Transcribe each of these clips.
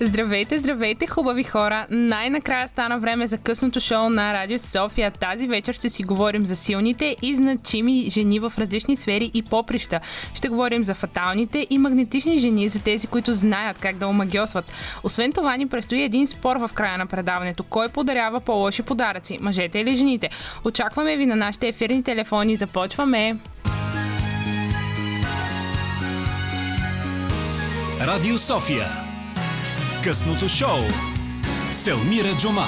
Здравейте, здравейте, хубави хора! Най-накрая стана време за късното шоу на Радио София. Тази вечер ще си говорим за силните и значими жени в различни сфери и поприща. Ще говорим за фаталните и магнетични жени, за тези, които знаят как да омагиосват. Освен това ни предстои един спор в края на предаването. Кой подарява по-лоши подаръци? Мъжете или жените? Очакваме ви на нашите ефирни телефони. Започваме! Радио София. Късното шоу. Селмира Джума.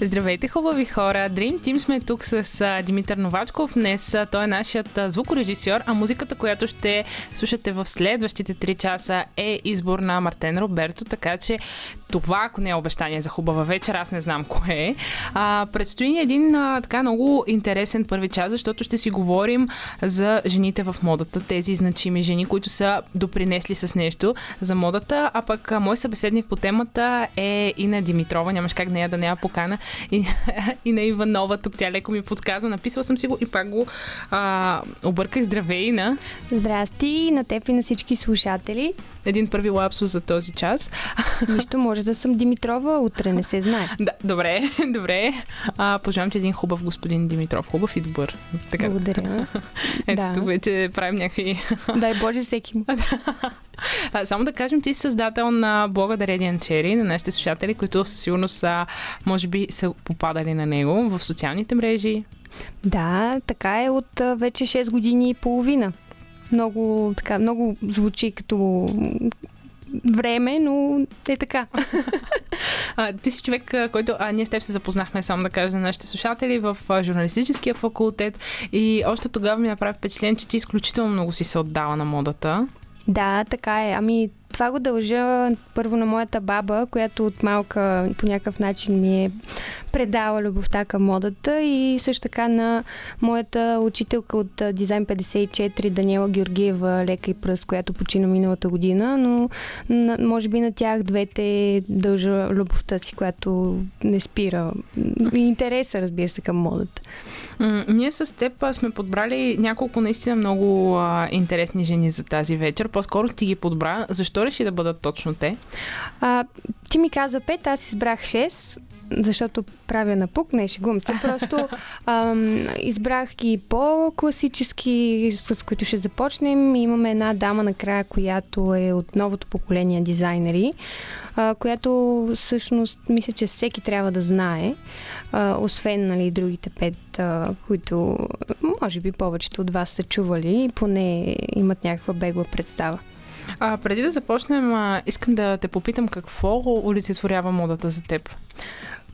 Здравейте, хубави хора! Dream Team сме тук с Димитър Новачков. Днес той е нашият звукорежисьор, а музиката, която ще слушате в следващите 3 часа е избор на Мартен Роберто, така че това, ако не е обещание за хубава вечер, аз не знам кое е. А, предстои ни един а, така много интересен първи час, защото ще си говорим за жените в модата, тези значими жени, които са допринесли с нещо за модата, а пък а, мой събеседник по темата е Ина Димитрова, нямаш как нея да не я покана, и, и на Иванова, тук тя леко ми подсказва, написала съм си го и пак го а, обърках. Здравей, Ина! Здрасти на теб и на всички слушатели. Един първи лапсус за този час. Нищо, може да съм Димитрова, утре не се знае. Да, добре, добре. А, пожелавам ти един хубав господин Димитров. Хубав и добър. Така. Благодаря. Ето Да. тук вече правим някакви... Дай Боже всеки му. А, само да кажем, ти си създател на блога Radiant Cherry, на нашите слушатели, които със сигурност са, може би, са попадали на него в социалните мрежи. Да, така е от вече 6 години и половина. Много, така, много звучи като време, но е така. А, ти си човек, който а, ние с теб се запознахме, само да кажа на нашите слушатели, в а, журналистическия факултет и още тогава ми направи впечатление, че ти изключително много си се отдала на модата. Да, така е. Ами, това го дължа първо на моята баба, която от малка по някакъв начин ми е предала любовта към модата и също така на моята учителка от Дизайн 54, Даниела Георгиева, лека и пръст, която почина миналата година, но на, може би на тях двете дължа любовта си, която не спира. Интереса, разбира се, към модата. Ние с теб сме подбрали няколко наистина много а, интересни жени за тази вечер. По-скоро ти ги подбра. Защо реши да бъдат точно те? А, ти ми каза 5, аз избрах 6, защото правя напук, не шегувам се. Просто ам, избрах ги по-класически, с които ще започнем. Имаме една дама накрая, която е от новото поколение дизайнери, а, която всъщност мисля, че всеки трябва да знае, а, освен нали, другите пет, а, които може би повечето от вас са чували и поне имат някаква бегла представа. А, преди да започнем, искам да те попитам какво олицетворява модата за теб.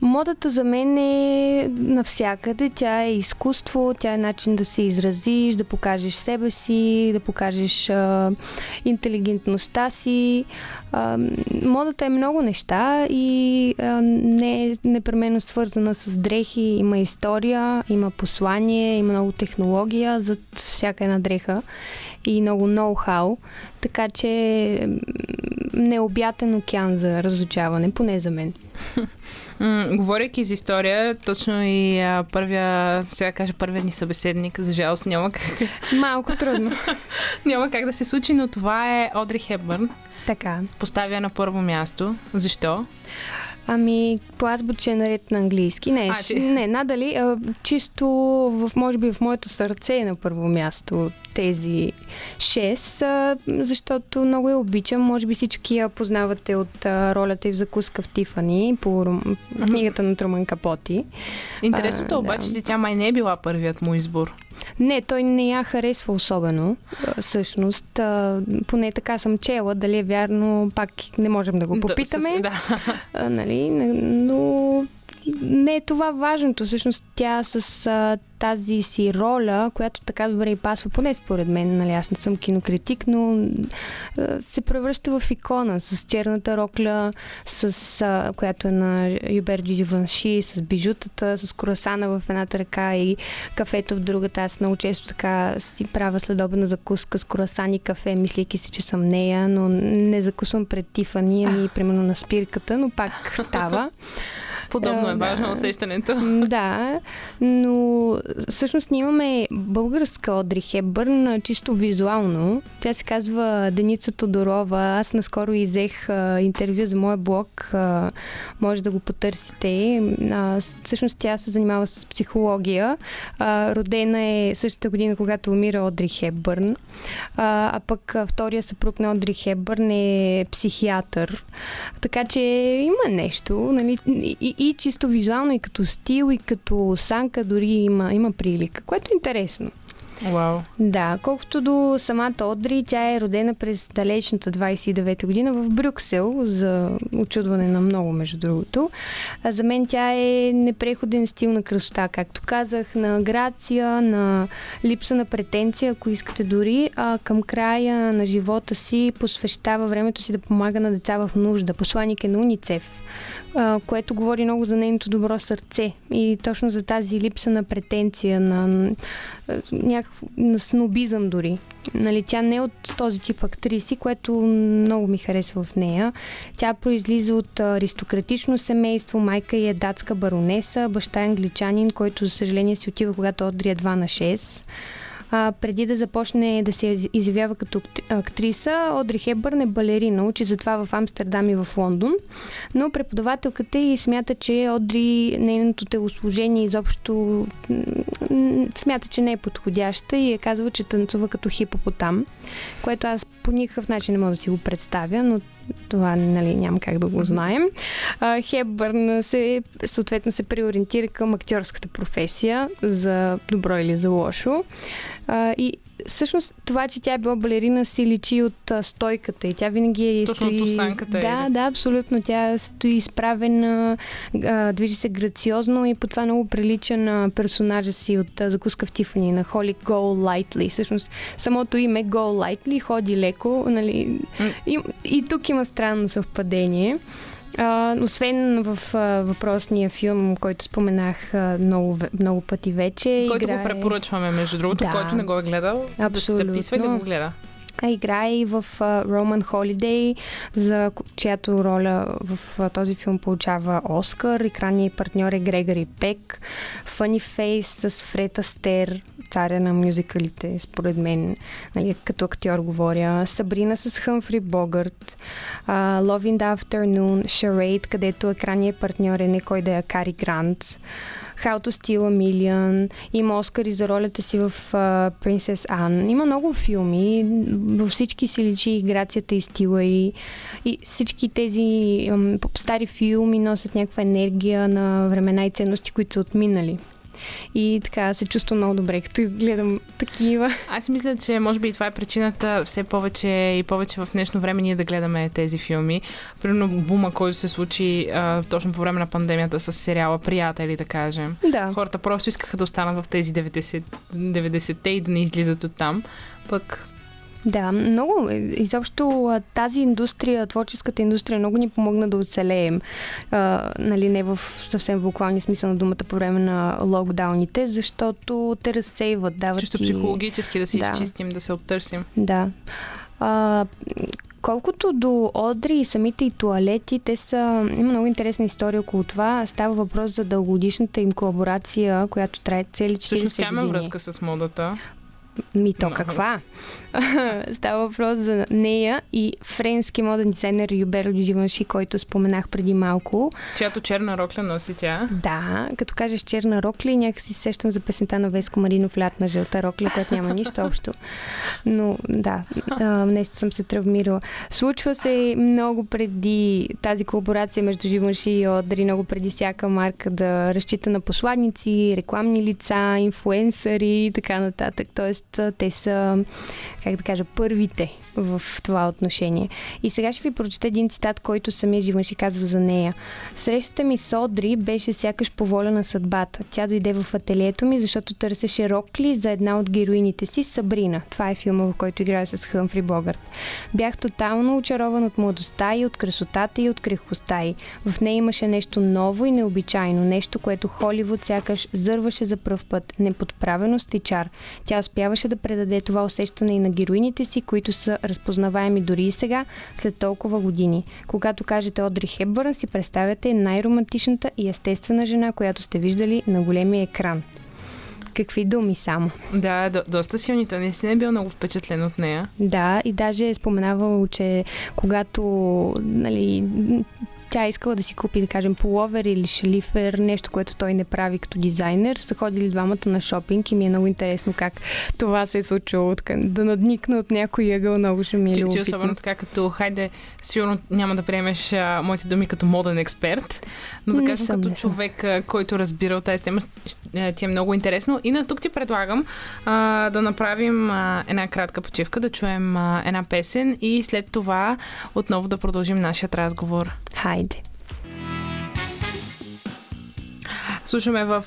Модата за мен е навсякъде. Тя е изкуство, тя е начин да се изразиш, да покажеш себе си, да покажеш а, интелигентността си. А, модата е много неща и а, не е непременно свързана с дрехи. Има история, има послание, има много технология зад всяка една дреха и много ноу-хау. Така че необятен океан за разучаване, поне за мен. Говорейки за история, точно и а, първия, сега кажа първият ни събеседник, за жалост няма как, Малко трудно. няма как да се случи, но това е Одри Хепбърн. така. Поставя на първо място. Защо? Ами, по азбучен ред на английски. Не, А, ти- не надали. А, чисто, в, може би в моето сърце е на първо място тези 6, а, защото много я обичам. Може би всички я познавате от ролята и в закуска в Тифани по рум- книгата на Труман Капоти. Интересното А, обаче, да. че тя май не е била първият му избор. Не, той не я харесва особено, всъщност. Поне така съм чела, дали е вярно, пак не можем да го попитаме. Да, с- да. нали, но не е това важното. Всъщност тя с тази си роля, която така добре и пасва, поне според мен, нали, аз не съм кинокритик, но се превръща в икона с черната рокля, с, а, която е на Юбер Дживанши, с бижутата, с круасана в едната ръка и кафето в другата. Аз много често така си правя следобедна закуска с круасан и кафе, мислейки си, че съм нея, но не закусвам пред Тифани, ами примерно на спирката, но пак става. Подобно е важно да. усещането. Да, но всъщност ние имаме българска Одри Хепбърн чисто визуално. Тя се казва Деница Тодорова. Аз наскоро изех интервю за моя блог. може да го потърсите. всъщност тя се занимава с психология. родена е същата година, когато умира Одри Хепбърн. А, а пък втория съпруг на Одри Хепбърн е психиатър. Така че има нещо. Нали? И, и чисто визуално, и като стил, и като осанка дори има, има прилика, което е интересно. Вау. Да, колкото до самата Одри, тя е родена през далечната 29-та година в Брюксел, за очудване на много, между другото. А за мен тя е непреходен стил на красота, както казах, на грация, на липса на претенция, ако искате дори, а към края на живота си посвещава времето си да помага на деца в нужда. Посланик е на Уницев, което говори много за нейното добро сърце и точно за тази липса на претенция, на, някакъв, на снобизъм дори. Нали, тя не е от този тип актриси, което много ми харесва в нея. Тя произлиза от аристократично семейство, майка и е датска баронеса, баща е англичанин, който за съжаление си отива, когато Одри е 2 на 6 а, преди да започне да се изявява като актриса, Одри Хебърн е балерина, учи затова в Амстердам и в Лондон, но преподавателката и смята, че Одри, нейното телосложение изобщо смята, че не е подходяща и е казва, че танцува като хипопотам, което аз по никакъв начин не мога да си го представя, но това нали, няма как да го знаем. Хепбърн се, съответно се преориентира към актьорската професия за добро или за лошо. А, и всъщност това, че тя е била балерина, си личи от а, стойката и тя винаги е Точно стои... Е. Да, да, абсолютно. Тя стои изправена, а, движи се грациозно и по това много прилича на персонажа си от а, Закуска в Тифани, на Холи Go Lightly. Всъщност самото име Go Lightly ходи леко. Нали? Mm. И, и тук има странно съвпадение. А, освен в а, въпросния филм, който споменах а, много, много пъти вече. Който играе... го препоръчваме, между другото, да. който не го е гледал, Абсолютно. да се и да го гледа а играе и в Roman Holiday, за чиято роля в този филм получава Оскар. Екранният партньор е Грегори Пек. Funny Face с Фред Астер, царя на мюзикалите, според мен, нали, като актьор говоря. Сабрина с Хъмфри Богърт. Uh, Love in the Afternoon, Charade, където екранният партньор е не кой да е Кари Грант. How to Steal a Million, има Оскари за ролята си в uh, Princess Anne. Има много филми, във всички си личи грацията и стила и, и всички тези um, стари филми носят някаква енергия на времена и ценности, които са отминали. И така се чувствам много добре, като гледам такива. Аз мисля, че може би това е причината все повече и повече в днешно време ние да гледаме тези филми. Примерно бума, който се случи а, точно по време на пандемията с сериала Приятели, да кажем. Да. Хората просто искаха да останат в тези 90, 90-те и да не излизат от там. Пък да, много. Изобщо тази индустрия, творческата индустрия много ни помогна да оцелеем. А, нали, не в съвсем буквални смисъл на думата по време на локдауните, защото те разсейват, дават Чисто ти... психологически да си да. изчистим, да се оттърсим. Да. А, Колкото до Одри и самите и туалети, те са... Има много интересна история около това. Става въпрос за дългогодишната им колаборация, която трае цели 40 Всъщност, години. Всъщност връзка с модата. Ми то каква? Става въпрос за нея и френски моден дизайнер Юбер Дживанши, който споменах преди малко. Чиято черна рокля носи тя. Да, като кажеш черна рокля, някакси сещам за песента на Веско Маринов лятна жълта рокля, която няма нищо общо. Но да, нещо съм се травмирала. Случва се много преди тази колаборация между Живанши и Одри, много преди всяка марка да разчита на посладници, рекламни лица, инфуенсъри и така нататък. Тоест те са, как да кажа, първите в това отношение. И сега ще ви прочета един цитат, който самия Живанши казва за нея. Срещата ми с Одри беше сякаш по воля на съдбата. Тя дойде в ателието ми, защото търсеше рокли за една от героините си, Сабрина. Това е филма, в който играе с Хъмфри Богърт. Бях тотално очарован от младостта и от красотата и от крехостта й. В нея имаше нещо ново и необичайно, нещо, което Холивуд сякаш зърваше за пръв път. Неподправеност и чар. Тя успяваше да предаде това усещане и на героините си, които са разпознаваеми дори и сега, след толкова години. Когато кажете Одри Хепбърн, си представяте най-романтичната и естествена жена, която сте виждали на големия екран. Какви думи само. Да, до, доста силни. Той наистина е бил много впечатлен от нея. Да, и даже е споменавал, че когато нали, тя е искала да си купи, да кажем, половер или шалифер, нещо, което той не прави като дизайнер. Са ходили двамата на шопинг и ми е много интересно как това се е случило. Да надникна от някой ъгъл, много ще ми е любопитно. особено така, като хайде, сигурно няма да приемеш а, моите думи като моден експерт, но да кажем като човек, а, който разбира от тази тема, ти е много интересно. И на тук ти предлагам а, да направим а, една кратка почивка, да чуем а, една песен и след това отново да продължим нашия разговор. Хай хайде. Слушаме в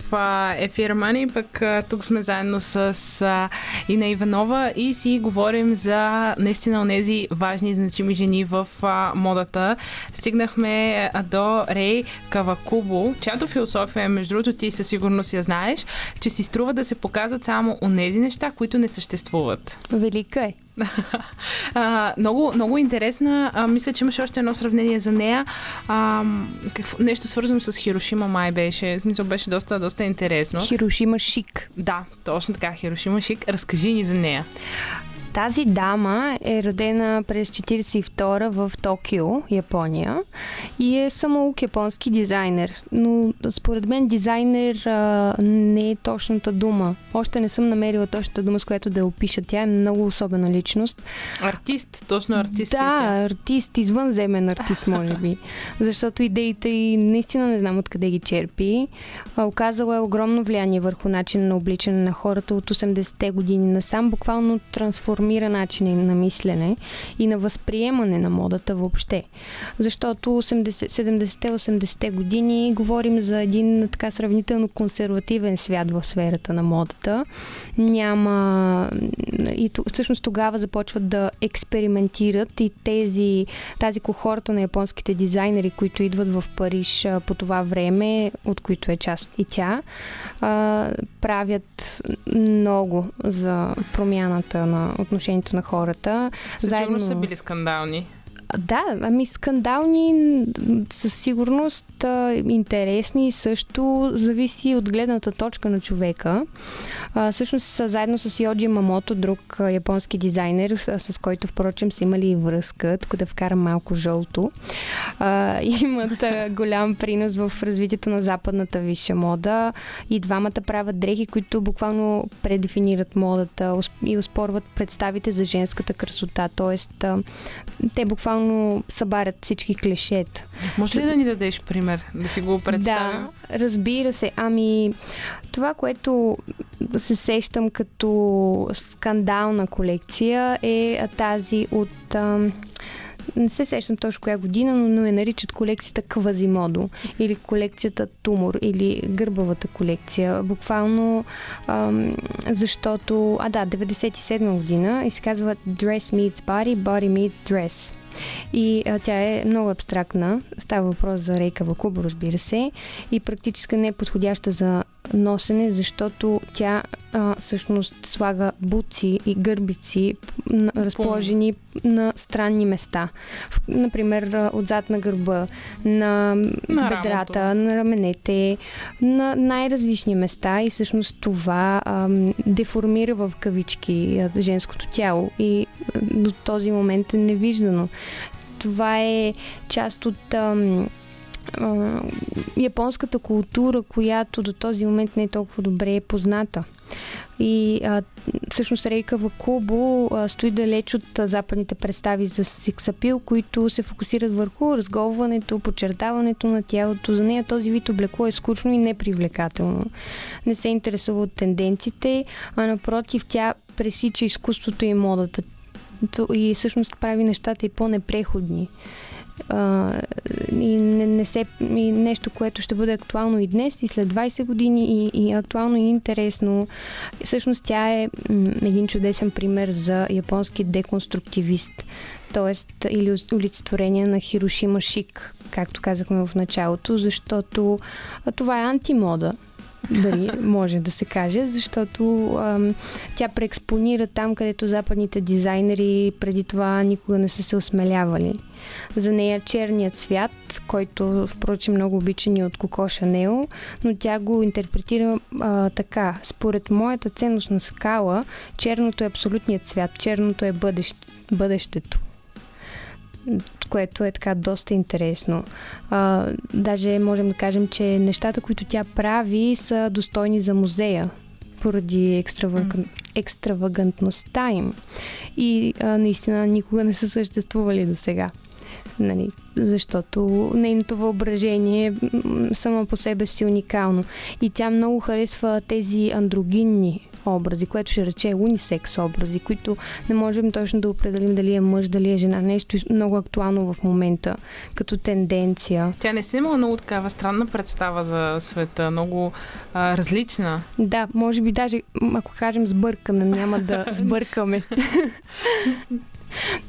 ефир Мани, пък тук сме заедно с Ина Иванова и си говорим за наистина тези важни и значими жени в модата. Стигнахме до Рей Кавакубо, чиято философия, между другото ти със сигурност я знаеш, че си струва да се показват само онези неща, които не съществуват. Велика е а, много, много интересна. А, мисля, че имаше още едно сравнение за нея. А, какво, нещо свързано с Хирошима май беше. Смисъл беше доста, доста интересно. Хирошима Шик. Да, точно така. Хирошима Шик. Разкажи ни за нея. Тази дама е родена през 1942 в Токио, Япония и е самоук японски дизайнер. Но според мен дизайнер а, не е точната дума. Още не съм намерила точната дума, с която да я опиша. Тя е много особена личност. Артист, точно артист. Да, артист, извънземен артист, може би. Защото идеите и наистина не знам откъде ги черпи. Оказала е огромно влияние върху начин на обличане на хората от 80-те години насам. Буквално трансформира трансформира начини на мислене и на възприемане на модата въобще. Защото 70-те, 80-те години говорим за един така сравнително консервативен свят в сферата на модата. Няма... И всъщност тогава започват да експериментират и тези, тази кохорта на японските дизайнери, които идват в Париж по това време, от които е част и тя, правят много за промяната на отношението на хората. Със Заедно... са били скандални. Да, ами скандални със сигурност интересни също зависи от гледната точка на човека. А, всъщност заедно с Йоджи Мамото, друг японски дизайнер, с, с който впрочем са имали и връзка, тук да вкарам малко жълто, а, имат голям принос в развитието на западната висша мода и двамата правят дрехи, които буквално предефинират модата и успорват представите за женската красота. Тоест, те буквално събарят всички клишета. Може ли да ни дадеш пример, да си го представим? Да, разбира се. Ами, това, което се сещам като скандална колекция е тази от... не се сещам точно коя година, но, но я наричат колекцията Квазимодо или колекцията Тумор или гърбавата колекция. Буквално ам, защото... А да, 97 година и се казва Dress Meets Body, Body Meets Dress. И а, тя е много абстрактна. Става въпрос за рейка Вакуба, разбира се. И практически не е подходяща за носене, защото тя а, всъщност слага буци и гърбици, разположени на странни места. Например, отзад на гърба, на, на бедрата, рамото. на раменете, на най-различни места и всъщност това а, деформира в кавички а, женското тяло и до този момент е невиждано. Това е част от японската култура, която до този момент не е толкова добре позната. И а, всъщност Рейка Вакубо а, стои далеч от а, западните представи за сексапил, които се фокусират върху разговането, подчертаването на тялото. За нея този вид облекло е скучно и непривлекателно. Не се интересува от тенденциите, а напротив тя пресича изкуството и модата. И всъщност прави нещата и по-непреходни и, не, не се, и нещо, което ще бъде актуално и днес, и след 20 години, и, и актуално и интересно. Всъщност тя е м, един чудесен пример за японски деконструктивист, т.е. или олицетворение на Хирошима Шик, както казахме в началото, защото това е антимода дали може да се каже, защото ам, тя преекспонира там, където западните дизайнери преди това никога не са се осмелявали. За нея черният свят, който впрочем много обичани от Коко Шанел, но тя го интерпретира а, така. Според моята ценност на скала, черното е абсолютният свят, черното е бъдещ, бъдещето което е така доста интересно. А, даже можем да кажем, че нещата, които тя прави, са достойни за музея поради екстраваг... mm. екстравагантността им. И а, наистина никога не са съществували до сега. Нали, защото нейното въображение само по себе си е уникално. И тя много харесва тези андрогинни образи, което ще рече унисекс образи, които не можем точно да определим дали е мъж, дали е жена. Нещо много актуално в момента, като тенденция. Тя не си имала много такава странна представа за света, много а, различна. Да, може би даже, ако кажем сбъркана, няма да сбъркаме.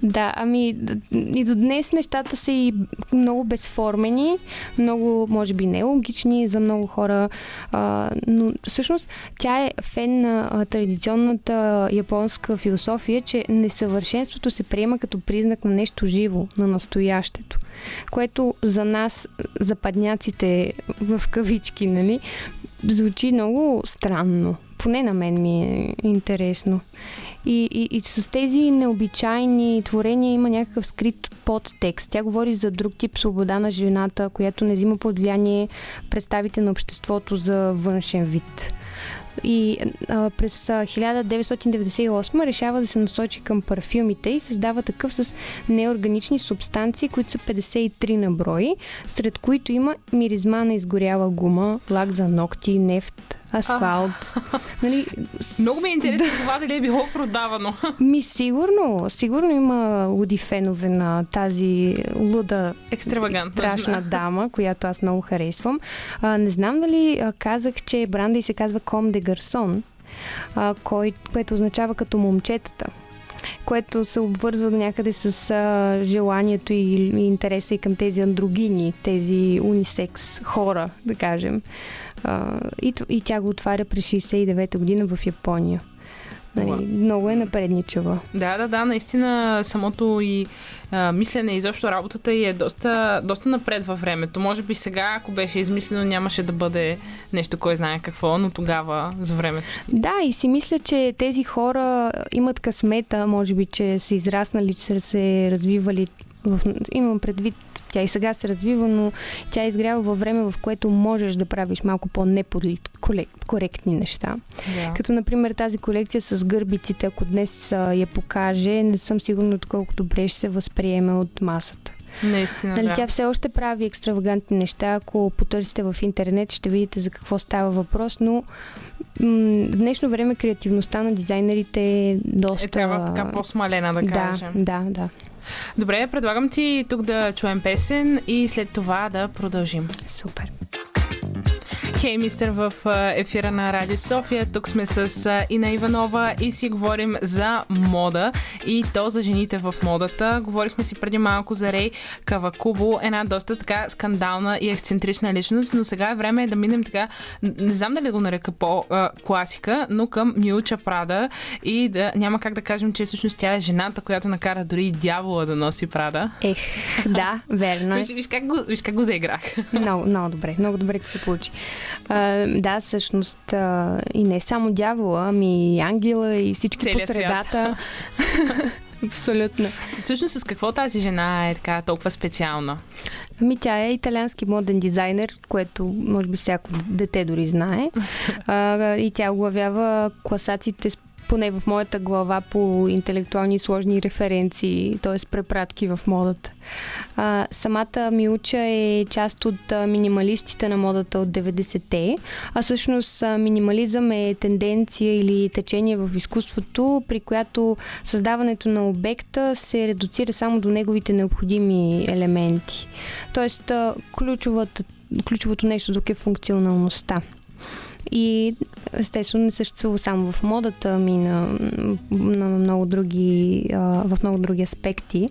Да, ами и до днес нещата са и много безформени, много, може би, нелогични за много хора, а, но всъщност тя е фен на традиционната японска философия, че несъвършенството се приема като признак на нещо живо, на настоящето, което за нас, западняците в кавички, нали, звучи много странно. Поне на мен ми е интересно. И, и, и с тези необичайни творения има някакъв скрит подтекст. Тя говори за друг тип свобода на жената, която не взима под влияние представите на обществото за външен вид. И а, през 1998 решава да се насочи към парфюмите и създава такъв с неорганични субстанции, които са 53 на брой, сред които има миризма на изгоряла гума, лак за ногти, нефт, асфалт. нали, с... Много ми е интересно това дали е било продавано. Ми сигурно, сигурно има луди фенове на тази луда страшна дама, която аз много харесвам. А, не знам дали а, казах, че бранда и се казва Ком де Гарсон, а, кой, което означава като момчетата което се обвързва някъде с а, желанието и, и интереса и към тези андрогини, тези унисекс хора, да кажем. А, и, и тя го отваря през 69-та година в Япония. Нали, много е напредничава. Да, да, да, наистина самото и а, мислене, изобщо работата и е доста, доста напред във времето. Може би сега, ако беше измислено, нямаше да бъде нещо, кой знае какво, но тогава за времето. Да, и си мисля, че тези хора имат късмета, може би, че са израснали, че са се развивали в, имам предвид, тя и сега се развива, но тя е изгрява във време, в което можеш да правиш малко по-некоректни неща. Yeah. Като, например, тази колекция с гърбиците, ако днес а, я покаже, не съм сигурна колко добре ще се възприеме от масата. Наистина, нали, да. Тя все още прави екстравагантни неща. Ако потърсите в интернет, ще видите за какво става въпрос, но м- в днешно време креативността на дизайнерите е доста... Е, трябва така по-смалена, да кажем. Да, да, да. Добре, предлагам ти тук да чуем песен и след това да продължим. Супер. Хей, мистер, в ефира на Радио София. Тук сме с Ина Иванова и си говорим за мода и то за жените в модата. Говорихме си преди малко за Рей Кавакубо, една доста така скандална и ексцентрична личност, но сега е време да минем така, не знам дали го нарека по-класика, но към Милча Прада и да няма как да кажем, че всъщност тя е жената, която накара дори и дявола да носи Прада. Ех, да, верно е. Виж, виж, как го, виж как го заиграх. Много, много добре, много добре ти се получи. А, да, всъщност а, и не само дявола, ами и ангела и всички Целият по средата. Абсолютно. Всъщност с какво тази жена е така толкова специална? Ами тя е италиански моден дизайнер, което може би всяко дете дори знае. А, и тя оглавява класациите поне в моята глава, по интелектуални сложни референции, т.е. препратки в модата. А, самата Милча е част от минималистите на модата от 90-те, а всъщност минимализъм е тенденция или течение в изкуството, при която създаването на обекта се редуцира само до неговите необходими елементи. Тоест, ключовото нещо тук е функционалността. И естествено не съществува само в модата ми на, на много други, в много други аспекти,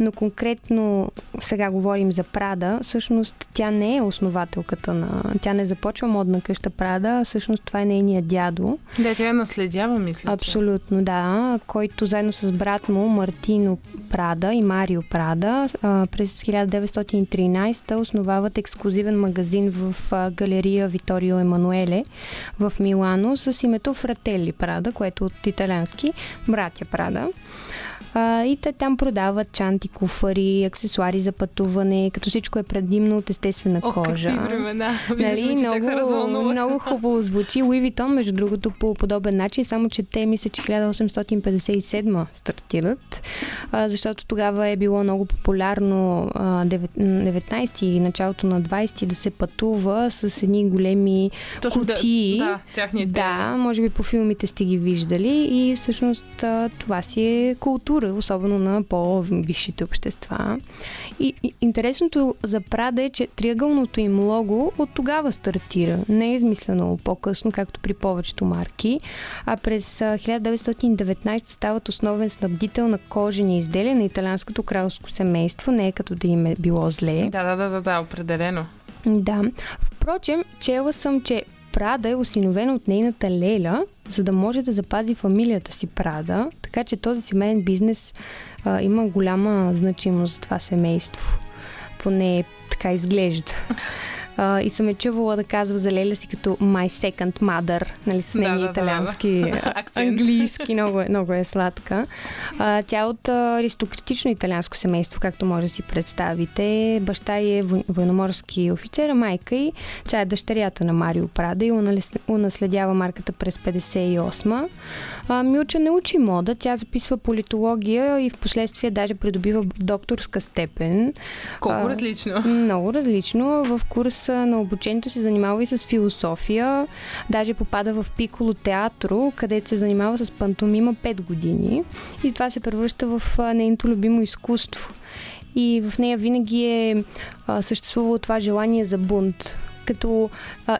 но конкретно сега говорим за Прада, всъщност тя не е основателката на... Тя не започва модна къща Прада, всъщност това е нейният дядо. Да, тя наследява, мисля. Абсолютно, да, който заедно с брат му Мартино Прада и Марио Прада през 1913 основават ексклюзивен магазин в галерия Виторио Емануеле в Милано с името Фрателли Прада, което е от италиански братя Прада. А, и те там продават чанти, куфари, аксесуари за пътуване, като всичко е предимно от естествена О, кожа. Какви времена. Нали, много, много хубаво звучи. Луи Витон, между другото, по подобен начин, само че те мисля, че 1857 стартират, а, защото тогава е било много популярно а, 19 и началото на 20 да се пътува с едни големи Точно кутии. Да, да, тяхните... да, може би по филмите сте ги виждали и всъщност а, това си е култура, особено на по-висшите общества. И, и интересното за Прада е, че триъгълното им лого от тогава стартира. Не е измислено по-късно, както при повечето марки, а през 1919 стават основен снабдител на кожени изделия на италианското кралско семейство. Не е като да им е било зле. Да, да, да, да, да определено. Да. Впрочем, чела съм, че Прада е осиновена от нейната Леля, за да може да запази фамилията си Прада. Така че този семейен бизнес а, има голяма значимост за това семейство. Поне така изглежда. Uh, и съм е чувала да казва за Леля си като My Second Mother, нали, с нейния да, да, италиански да, да. английски, много е, много е сладка. Uh, тя е от аристократично италианско семейство, както може да си представите. Баща е военноморски офицер, а майка и тя е дъщерята на Марио Прада и унаследява марката през 58 а, Милча не учи мода, тя записва политология и в последствие даже придобива докторска степен. Колко а, различно? Много различно. В курса на обучението се занимава и с философия, даже попада в Пиколо театро, където се занимава с пантомима 5 години и това се превръща в нейното любимо изкуство. И в нея винаги е а, съществувало това желание за бунт, като а,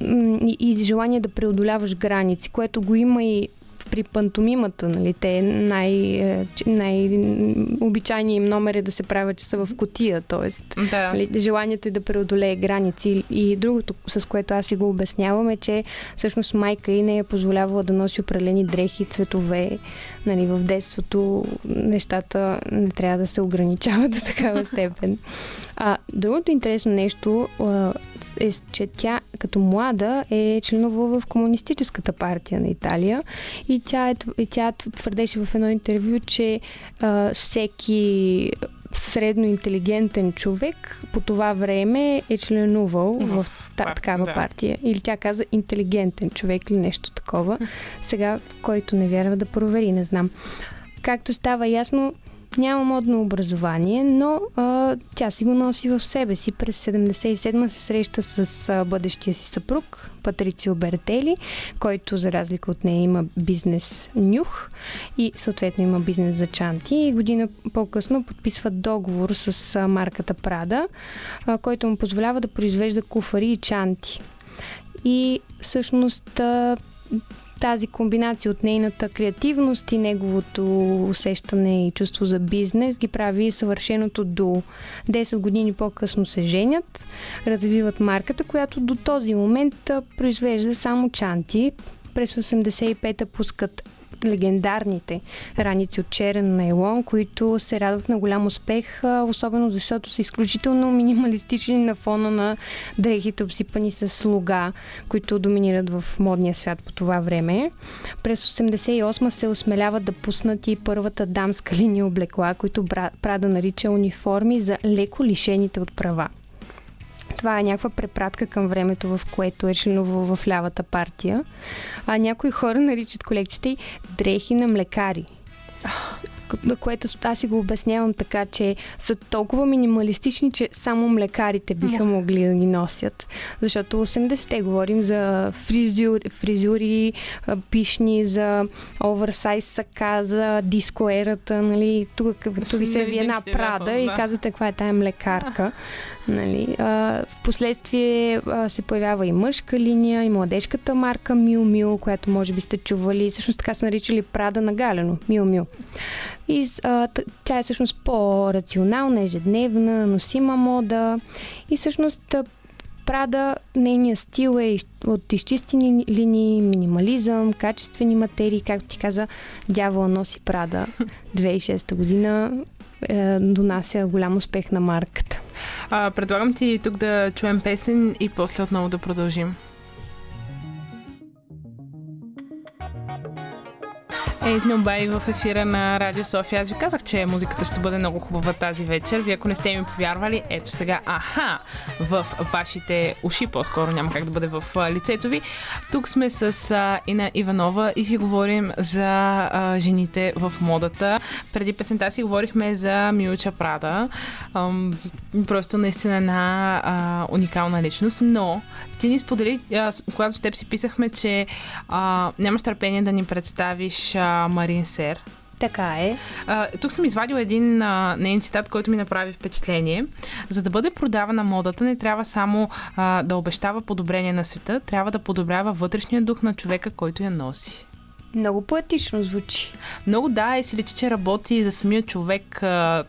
и, и желание да преодоляваш граници, което го има и при пантомимата, нали, те най, е, най-обичайният им номер е да се правят, че са в котия, т.е. Да. Нали, желанието е да преодолее граници. И другото, с което аз си го обяснявам е, че всъщност майка и не е позволявала да носи определени дрехи, цветове. Нали, в детството нещата не трябва да се ограничават до такава степен. А, другото интересно нещо е, че тя като млада е членува в Комунистическата партия на Италия и тя, е, и тя твърдеше в едно интервю, че а, всеки средно интелигентен човек по това време е членувал в, в та, такава да. партия. Или тя каза интелигентен човек или нещо такова. Сега, който не вярва да провери, не знам. Както става ясно, няма модно образование, но а, тя си го носи в себе си. През 77 се среща с а, бъдещия си съпруг, Патрицио Бертели, който за разлика от нея има бизнес нюх и съответно има бизнес за чанти. И година по-късно подписват договор с а, марката Прада, а, който му позволява да произвежда куфари и чанти. И всъщност а, тази комбинация от нейната креативност и неговото усещане и чувство за бизнес ги прави съвършеното до 10 години по-късно се женят, развиват марката, която до този момент произвежда само чанти. През 85-та пускат легендарните раници от черен найлон, които се радват на голям успех, особено защото са изключително минималистични на фона на дрехите, обсипани с луга, които доминират в модния свят по това време. През 88 се осмеляват да пуснат и първата дамска линия облекла, които Прада нарича униформи за леко лишените от права. Това е някаква препратка към времето, в което е членувал в лявата партия. А някои хора наричат колекцията дрехи на млекари. Което аз си го обяснявам така, че са толкова минималистични, че само млекарите биха могли да ги носят. Защото 80-те говорим за фризюри, фризюри пишни, за оверсайз сака, за диско ерата, нали, тук, тук се ви една прада и казвате каква е тая млекарка. Нали. А, впоследствие а, се появява и мъжка линия, и младежката марка Мил Мил, която може би сте чували. Всъщност така са наричали Прада на Галено. Мил Мил. И а, тя е всъщност по-рационална, ежедневна, носима мода. И всъщност Прада, нейният стил е от изчистени линии, минимализъм, качествени материи, както ти каза, дявола носи Прада. 2006 година е, донася голям успех на марката. А, предлагам ти тук да чуем песен и после отново да продължим. Ейт Нобай в ефира на Радио София. Аз ви казах, че музиката ще бъде много хубава тази вечер. Вие ако не сте ми повярвали, ето сега, аха, в вашите уши, по-скоро няма как да бъде в лицето ви. Тук сме с а, Ина Иванова и си говорим за а, жените в модата. Преди песента си говорихме за Милча Прада. Ам, просто наистина една а, уникална личност, но ти ни сподели, а, когато с теб си писахме, че а, нямаш търпение да ни представиш а, Марин Сер. Така е. А, тук съм извадила един а, нейн цитат, който ми направи впечатление. За да бъде продавана модата, не трябва само а, да обещава подобрение на света, трябва да подобрява вътрешния дух на човека, който я носи. Много поетично звучи. Много да, и си личи, че работи за самия човек, а,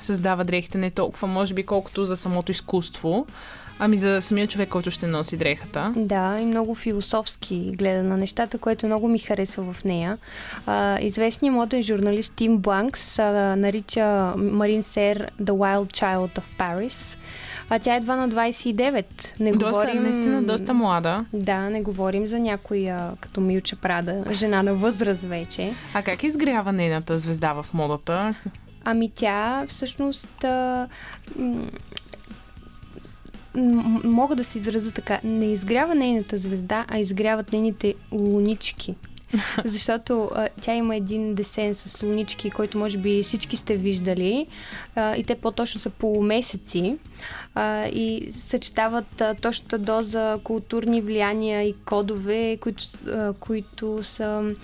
създава дрехите не толкова, може би, колкото за самото изкуство. Ами за самия човек, който ще носи дрехата. Да, и много философски гледа на нещата, което много ми харесва в нея. А, известният моден журналист Тим Бланкс а, нарича Марин Сер The Wild Child of Paris. А тя е едва на 29. Не доста, говорим... наистина, доста млада. Да, не говорим за някоя като Милча Прада, жена на възраст вече. А как изгрява нейната звезда в модата? Ами тя всъщност мога да се изразя така. Не изгрява нейната звезда, а изгряват нейните лунички. Защото а, тя има един десен с лунички, който може би всички сте виждали. А, и те по-точно са полумесеци. А, и съчетават а, точната доза културни влияния и кодове, които, а, които са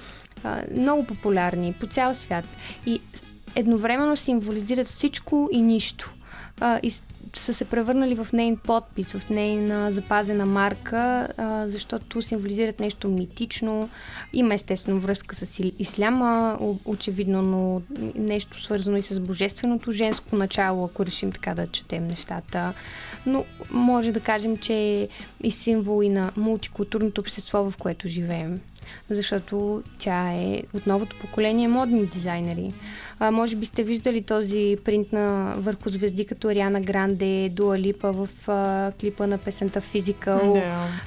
а, много популярни по цял свят. И едновременно символизират всичко и нищо. А, и са се превърнали в нейн подпис, в нейна запазена марка, а, защото символизират нещо митично. Има естествено връзка с исляма, очевидно, но нещо свързано и с божественото женско начало, ако решим така да четем нещата. Но може да кажем, че е и символ и на мултикултурното общество, в което живеем защото тя е от новото поколение модни дизайнери. А, може би сте виждали този принт на върху звезди като Ариана Гранде, Дуа Липа в а, клипа на песента Physical,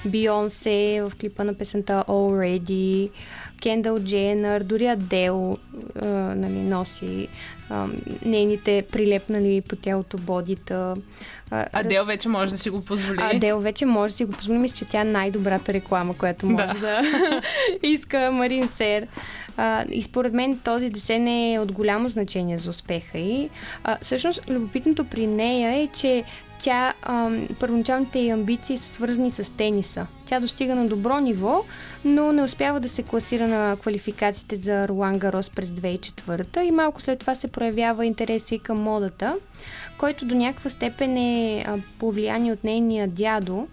Бионсе в клипа на песента Already, Кендал Дженър, дори Адел а, нали, носи а, нейните прилепнали по тялото бодита. Адел раз... вече може да си го позволи. Адел вече може да си го позволи. Мисля, че тя е най-добрата реклама, която може да, да иска Марин Сер. А, и според мен този десен е от голямо значение за успеха и а, всъщност любопитното при нея е, че тя, първоначалните й амбиции са свързани с тениса. Тя достига на добро ниво, но не успява да се класира на квалификациите за Ролан Гарос през 2004 и малко след това се проявява интереса и към модата, който до някаква степен е повлияние от нейния дядо,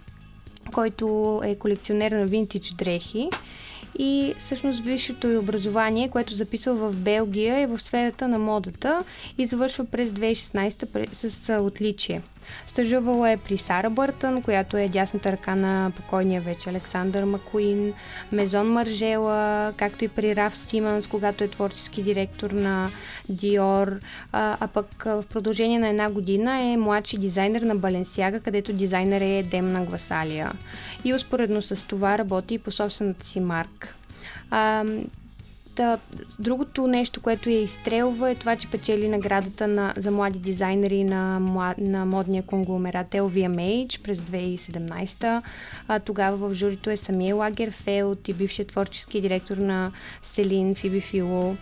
който е колекционер на винтидж дрехи и всъщност висшето и образование, което записва в Белгия е в сферата на модата и завършва през 2016 с отличие. Стъжувала е при Сара Бъртън, която е дясната ръка на покойния вече Александър Макуин, Мезон Маржела, както и при Раф Симънс, когато е творчески директор на Диор, а, а пък в продължение на една година е младши дизайнер на Баленсиага, където дизайнер е Демна Гвасалия. И успоредно с това работи и по собствената си марка. А, Та, другото нещо, което я изстрелва е това, че печели наградата на, за млади дизайнери на, на модния конгломерат LVMH през 2017. А, тогава в журито е самия Лагерфелд и бившият творчески директор на Селин Фиби Фило.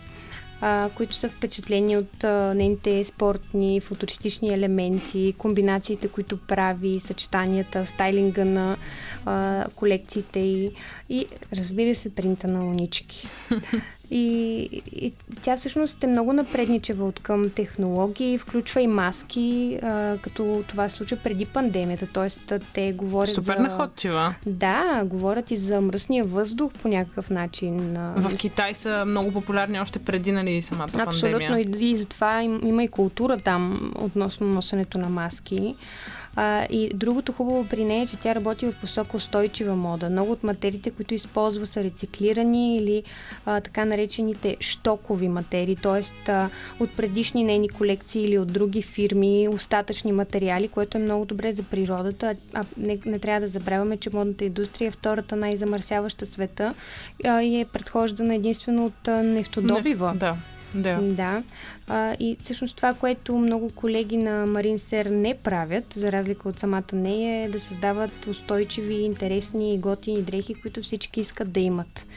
а, които са впечатлени от а, нейните спортни, футуристични елементи, комбинациите, които прави, съчетанията, стайлинга на а, колекциите и, и разбира се, принта на лунички. И, и тя всъщност е много напредничева от към технологии, включва и маски, а, като това се случва преди пандемията. Тоест, те говорят Супер за... находчива. Да, говорят и за мръсния въздух по някакъв начин. В Китай са много популярни още преди нали, самата Абсолютно. пандемия. Абсолютно. И, и затова им, има и култура там относно носенето на маски. А, и другото хубаво при нея е, че тя работи в посока устойчива мода. Много от материите, които използва, са рециклирани или а, така наречените штокови материи, т.е. от предишни нейни колекции или от други фирми, остатъчни материали, което е много добре за природата. А не, не трябва да забравяме, че модната индустрия е втората най-замърсяваща света а, и е предхождана единствено от нефтодобива. Неф... Да. Да. да. А, и всъщност това, което много колеги на Марин Сер не правят, за разлика от самата нея, е да създават устойчиви, интересни и готини дрехи, които всички искат да имат.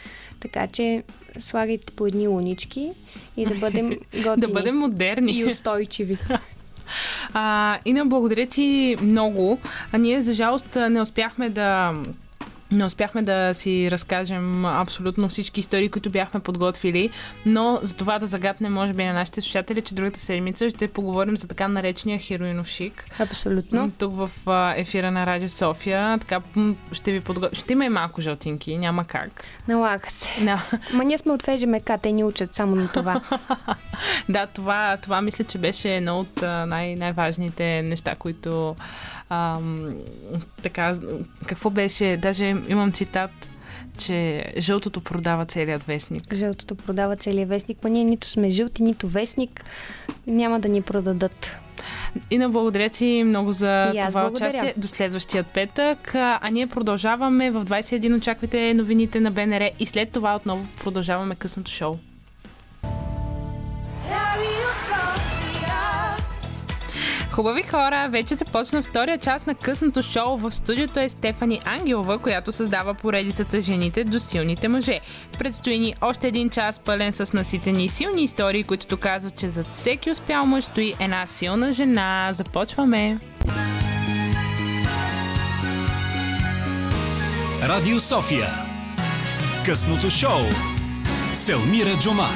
Така че слагайте по едни лунички и да бъдем готини. да бъдем модерни. И устойчиви. А, Ина, благодаря ти много. А ние, за жалост, не успяхме да не успяхме да си разкажем абсолютно всички истории, които бяхме подготвили, но за това да загаднем, може би, на нашите слушатели, че другата седмица ще поговорим за така наречения хероинов шик. Абсолютно. Тук в ефира на Радио София. Така ще ви подготвя. Ще има и малко жълтинки, няма как. Налага се. Да. Ма ние сме от ФЖМК, те ни учат само на това. да, това, това мисля, че беше едно от най- най-важните неща, които ам, така, какво беше, даже имам цитат, че жълтото продава целият вестник. Жълтото продава целият вестник, ма ние нито сме жълти, нито вестник, няма да ни продадат. И на благодаря ти много за това благодаря. участие. До следващия петък. А ние продължаваме в 21. Очаквайте новините на БНР и след това отново продължаваме късното шоу. Хубави хора, вече започна втория част на късното шоу. В студиото е Стефани Ангелова, която създава поредицата Жените до силните мъже. Предстои ни още един час пълен с наситени и силни истории, които доказват, че зад всеки успял мъж стои една силна жена. Започваме! Радио София Късното шоу Селмира Джума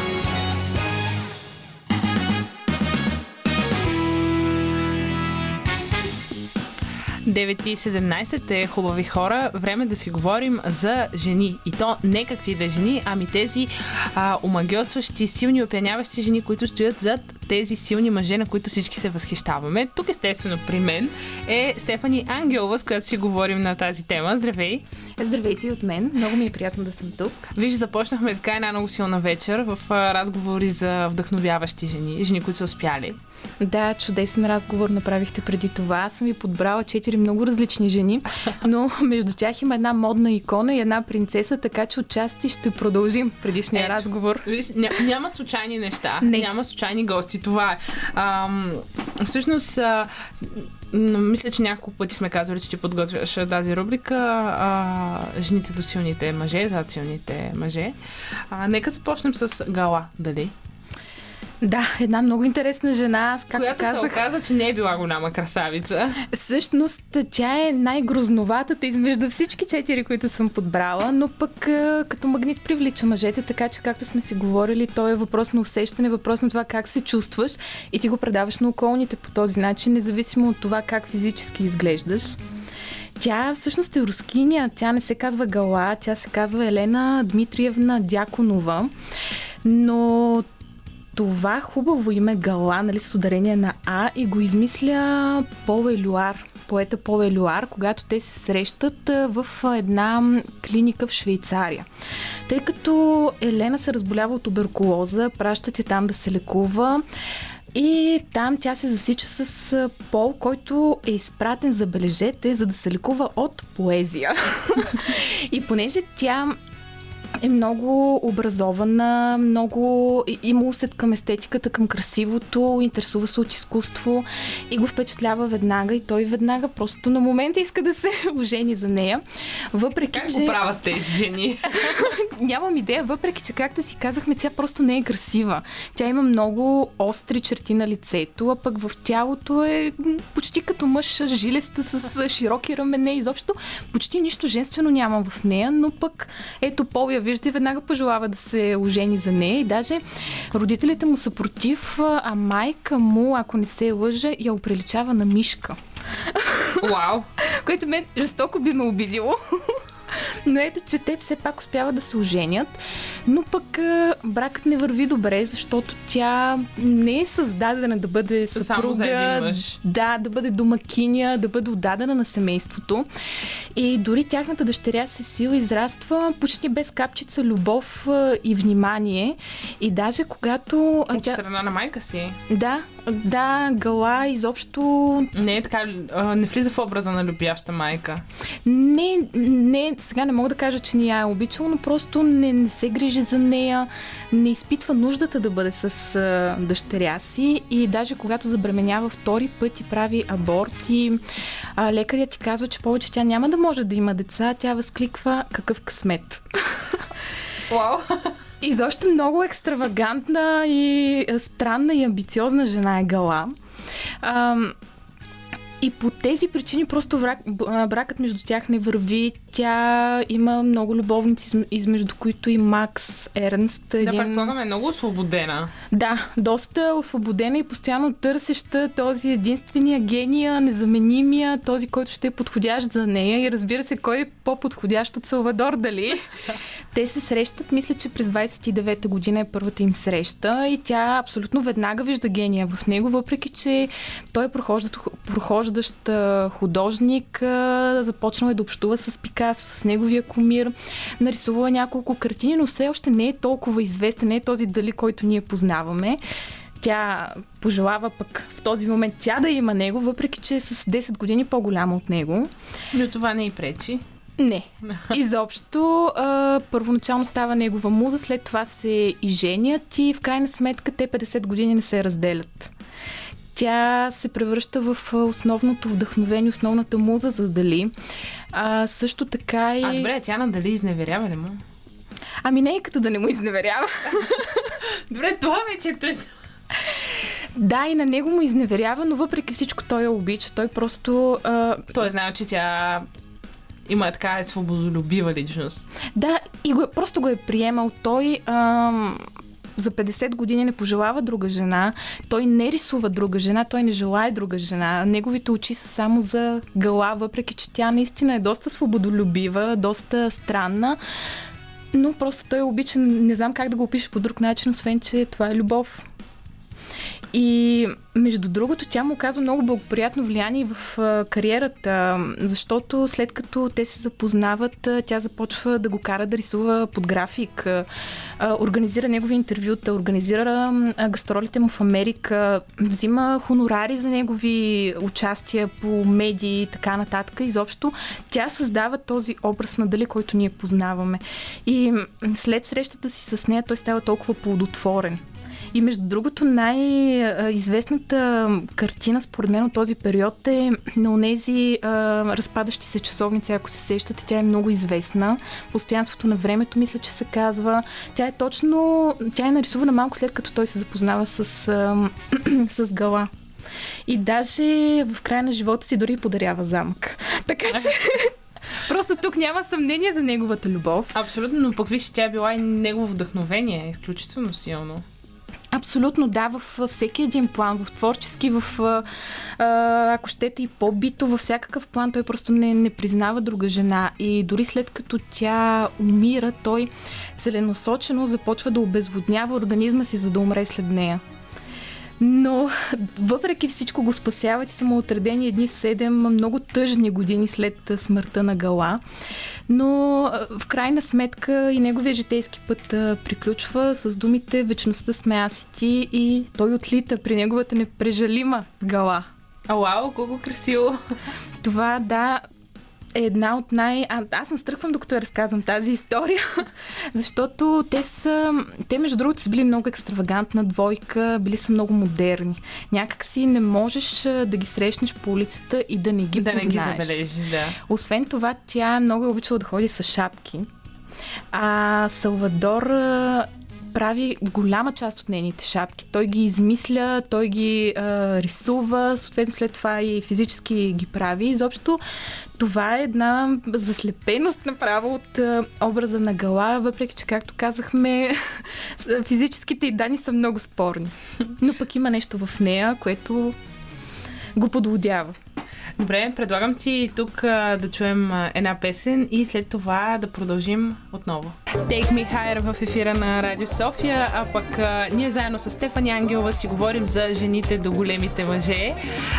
9.17 е хубави хора. Време да си говорим за жени. И то не какви да жени, ами тези а, омагиосващи, силни, опяняващи жени, които стоят зад тези силни мъже, на които всички се възхищаваме. Тук естествено при мен е Стефани Ангелова, с която си говорим на тази тема. Здравей! Здравейте и от мен. Много ми е приятно да съм тук. Виж, започнахме така една много силна вечер в разговори за вдъхновяващи жени, жени, които са успяли. Да, чудесен разговор направихте преди това. Аз съм ви подбрала четири много различни жени, но между тях има една модна икона и една принцеса, така че отчасти ще продължим предишния Ето, разговор. Виж, ня, няма случайни неща, Не. няма случайни гости. Това е. Ам, всъщност, а, мисля, че няколко пъти сме казвали, че ти подготвяш тази рубрика а, Жените до силните мъже, зад силните мъже. А, нека започнем с Гала, дали? Да, една много интересна жена. Както Която казах, се оказа, че не е била голяма красавица. Всъщност, тя е най-грозноватата измежду всички четири, които съм подбрала, но пък като магнит привлича мъжете, така че както сме си говорили, то е въпрос на усещане, въпрос на това как се чувстваш и ти го предаваш на околните по този начин, независимо от това как физически изглеждаш. Тя всъщност е рускиня, тя не се казва Гала, тя се казва Елена Дмитриевна Дяконова, но това хубаво име Гала, нали, с ударение на А и го измисля Пол Елюар, поета Пол Елюар, когато те се срещат в една клиника в Швейцария. Тъй като Елена се разболява от туберкулоза, пращат я там да се лекува. И там тя се засича с Пол, който е изпратен, забележете, за да се лекува от поезия. и понеже тя е много образована, много има усет към естетиката, към красивото, интересува се от изкуство и го впечатлява веднага и той веднага просто на момента иска да се ожени за нея. Въпреки, как че... го правят тези жени? Нямам идея, въпреки че както си казахме, тя просто не е красива. Тя има много остри черти на лицето, а пък в тялото е почти като мъж, жилеста с широки рамене, изобщо почти нищо женствено няма в нея, но пък ето Пол я вижда веднага пожелава да се ожени за нея и даже родителите му са против, а майка му, ако не се лъжа, я оприличава на мишка. Вау! Което мен жестоко би ме обидило. Но ето, че те все пак успяват да се оженят. Но пък бракът не върви добре, защото тя не е създадена да бъде съпруга. Да, да бъде домакиня, да бъде отдадена на семейството. И дори тяхната дъщеря се сила израства почти без капчица любов и внимание. И даже когато... От тя... страна на майка си. Да, да, Гала изобщо... Не е така, не влиза в образа на любяща майка. Не, не, сега не мога да кажа, че ни я е обичал, но просто не, не се грижи за нея, не изпитва нуждата да бъде с а, дъщеря си и даже когато забременява втори път и прави аборт и а, лекарят ти казва, че повече тя няма да може да има деца, тя възкликва какъв късмет. Вау! И защо много екстравагантна и странна и амбициозна жена е Гала. Ам, и по тези причини просто брак, бракът между тях не върви. Тя има много любовници, измежду които и Макс Ернст. Един... Да, предполагам е много освободена. Да, доста освободена и постоянно търсеща този единствения гения, незаменимия, този, който ще е подходящ за нея. И разбира се, кой е по-подходящ от Салвадор, дали? Те се срещат, мисля, че през 29-та година е първата им среща и тя абсолютно веднага вижда гения в него, въпреки че той е прохождащ, прохождащ художник, започнал е да общува с Пикасо, с неговия комир, нарисувала няколко картини, но все още не е толкова известен, не е този дали, който ние познаваме тя пожелава пък в този момент тя да има него, въпреки че е с 10 години по-голяма от него. Но това не и пречи. Не. Изобщо, а, първоначално става негова муза, след това се и женят и в крайна сметка те 50 години не се разделят. Тя се превръща в основното вдъхновение, основната муза за Дали. А, също така и... А, добре, тя на Дали изневерява ли му? Ами не е като да не му изневерява. добре, това вече е тъжно. Да, и на него му изневерява, но въпреки всичко той я обича. Той просто... А... Той знае, че тя има така е свободолюбива личност. Да, и го, е, просто го е приемал. Той ам, за 50 години не пожелава друга жена, той не рисува друга жена, той не желая друга жена. Неговите очи са само за гала, въпреки че тя наистина е доста свободолюбива, доста странна. Но просто той обича, не знам как да го опиша по друг начин, освен че това е любов. И между другото, тя му оказва много благоприятно влияние в кариерата, защото след като те се запознават, тя започва да го кара да рисува под график, организира негови интервюта, организира гастролите му в Америка, взима хонорари за негови участия по медии и така нататък. Изобщо тя създава този образ на Дали, който ние познаваме. И след срещата си с нея той става толкова плодотворен. И между другото, най-известната картина, според мен, от този период е на тези разпадащи се часовници, ако се сещате. Тя е много известна. Постоянството на времето, мисля, че се казва. Тя е точно. Тя е нарисувана малко след като той се запознава с, с гала. И даже в края на живота си дори подарява замък. Така че. Просто тук няма съмнение за неговата любов. Абсолютно, но пък виж, тя била и негово вдъхновение, изключително силно. Абсолютно да, в всеки един план, в творчески, в ако щете и по-бито, във всякакъв план той просто не, не признава друга жена и дори след като тя умира, той целенасочено започва да обезводнява организма си, за да умре след нея. Но въпреки всичко го спасяват и са му отредени едни седем много тъжни години след смъртта на Гала. Но в крайна сметка и неговия житейски път приключва с думите Вечността сме аз и ти и той отлита при неговата непрежалима Гала. А, вау, колко красиво! Това, да, е една от най... А, аз настръхвам докато я разказвам тази история, защото те са... Те, между другото, са били много екстравагантна двойка, били са много модерни. Някак си не можеш да ги срещнеш по улицата и да не ги да познаеш. не ги забележиш, да. Освен това, тя много е обичала да ходи с шапки. А Салвадор прави голяма част от нейните шапки. Той ги измисля, той ги а, рисува, съответно след това и физически ги прави. Изобщо това е една заслепеност направо от а, образа на Гала, въпреки че, както казахме, физическите и данни са много спорни. Но пък има нещо в нея, което го подлодява. Добре, предлагам ти тук а, да чуем а, една песен и след това да продължим отново. Take Me Higher в ефира на Радио София, а пък а, ние заедно с Стефани Ангелова си говорим за жените до големите мъже.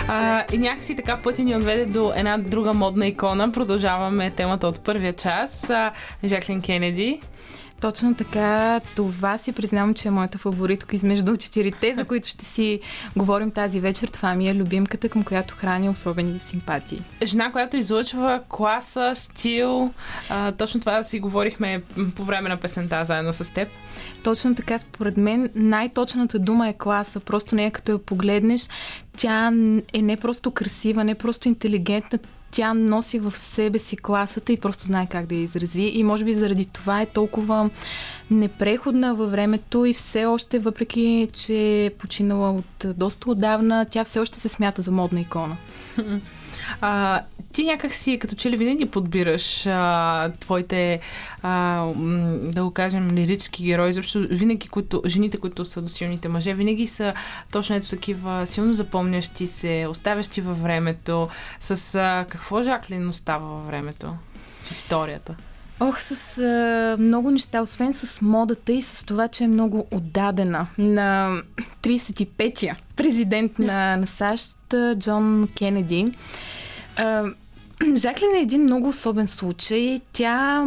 А, и някакси така пътя ни отведе до една друга модна икона. Продължаваме темата от първия час. А, Жаклин Кенеди. Точно така, това си признавам, че е моята фаворитка измежду четирите, за които ще си говорим тази вечер. Това ми е любимката, към която храни особени симпатии. Жена, която излъчва класа, стил. А, точно това да си говорихме по време на песента заедно с теб. Точно така, според мен най-точната дума е класа. Просто нея като я погледнеш, тя е не просто красива, не просто интелигентна, тя носи в себе си класата и просто знае как да я изрази. И може би заради това е толкова непреходна във времето и все още, въпреки че е починала от доста отдавна, тя все още се смята за модна икона. А, ти някак си, като че ли винаги подбираш а, твоите, а, да го кажем, лирически герои, защото винаги които, жените, които са до силните мъже, винаги са точно ето такива силно запомнящи се, оставящи във времето. С а, какво Жаклин остава във времето? В историята. Ох, с а, много неща, освен с модата и с това, че е много отдадена на 35-я президент на, на САЩ, Джон Кенеди. Жаклин е един много особен случай. Тя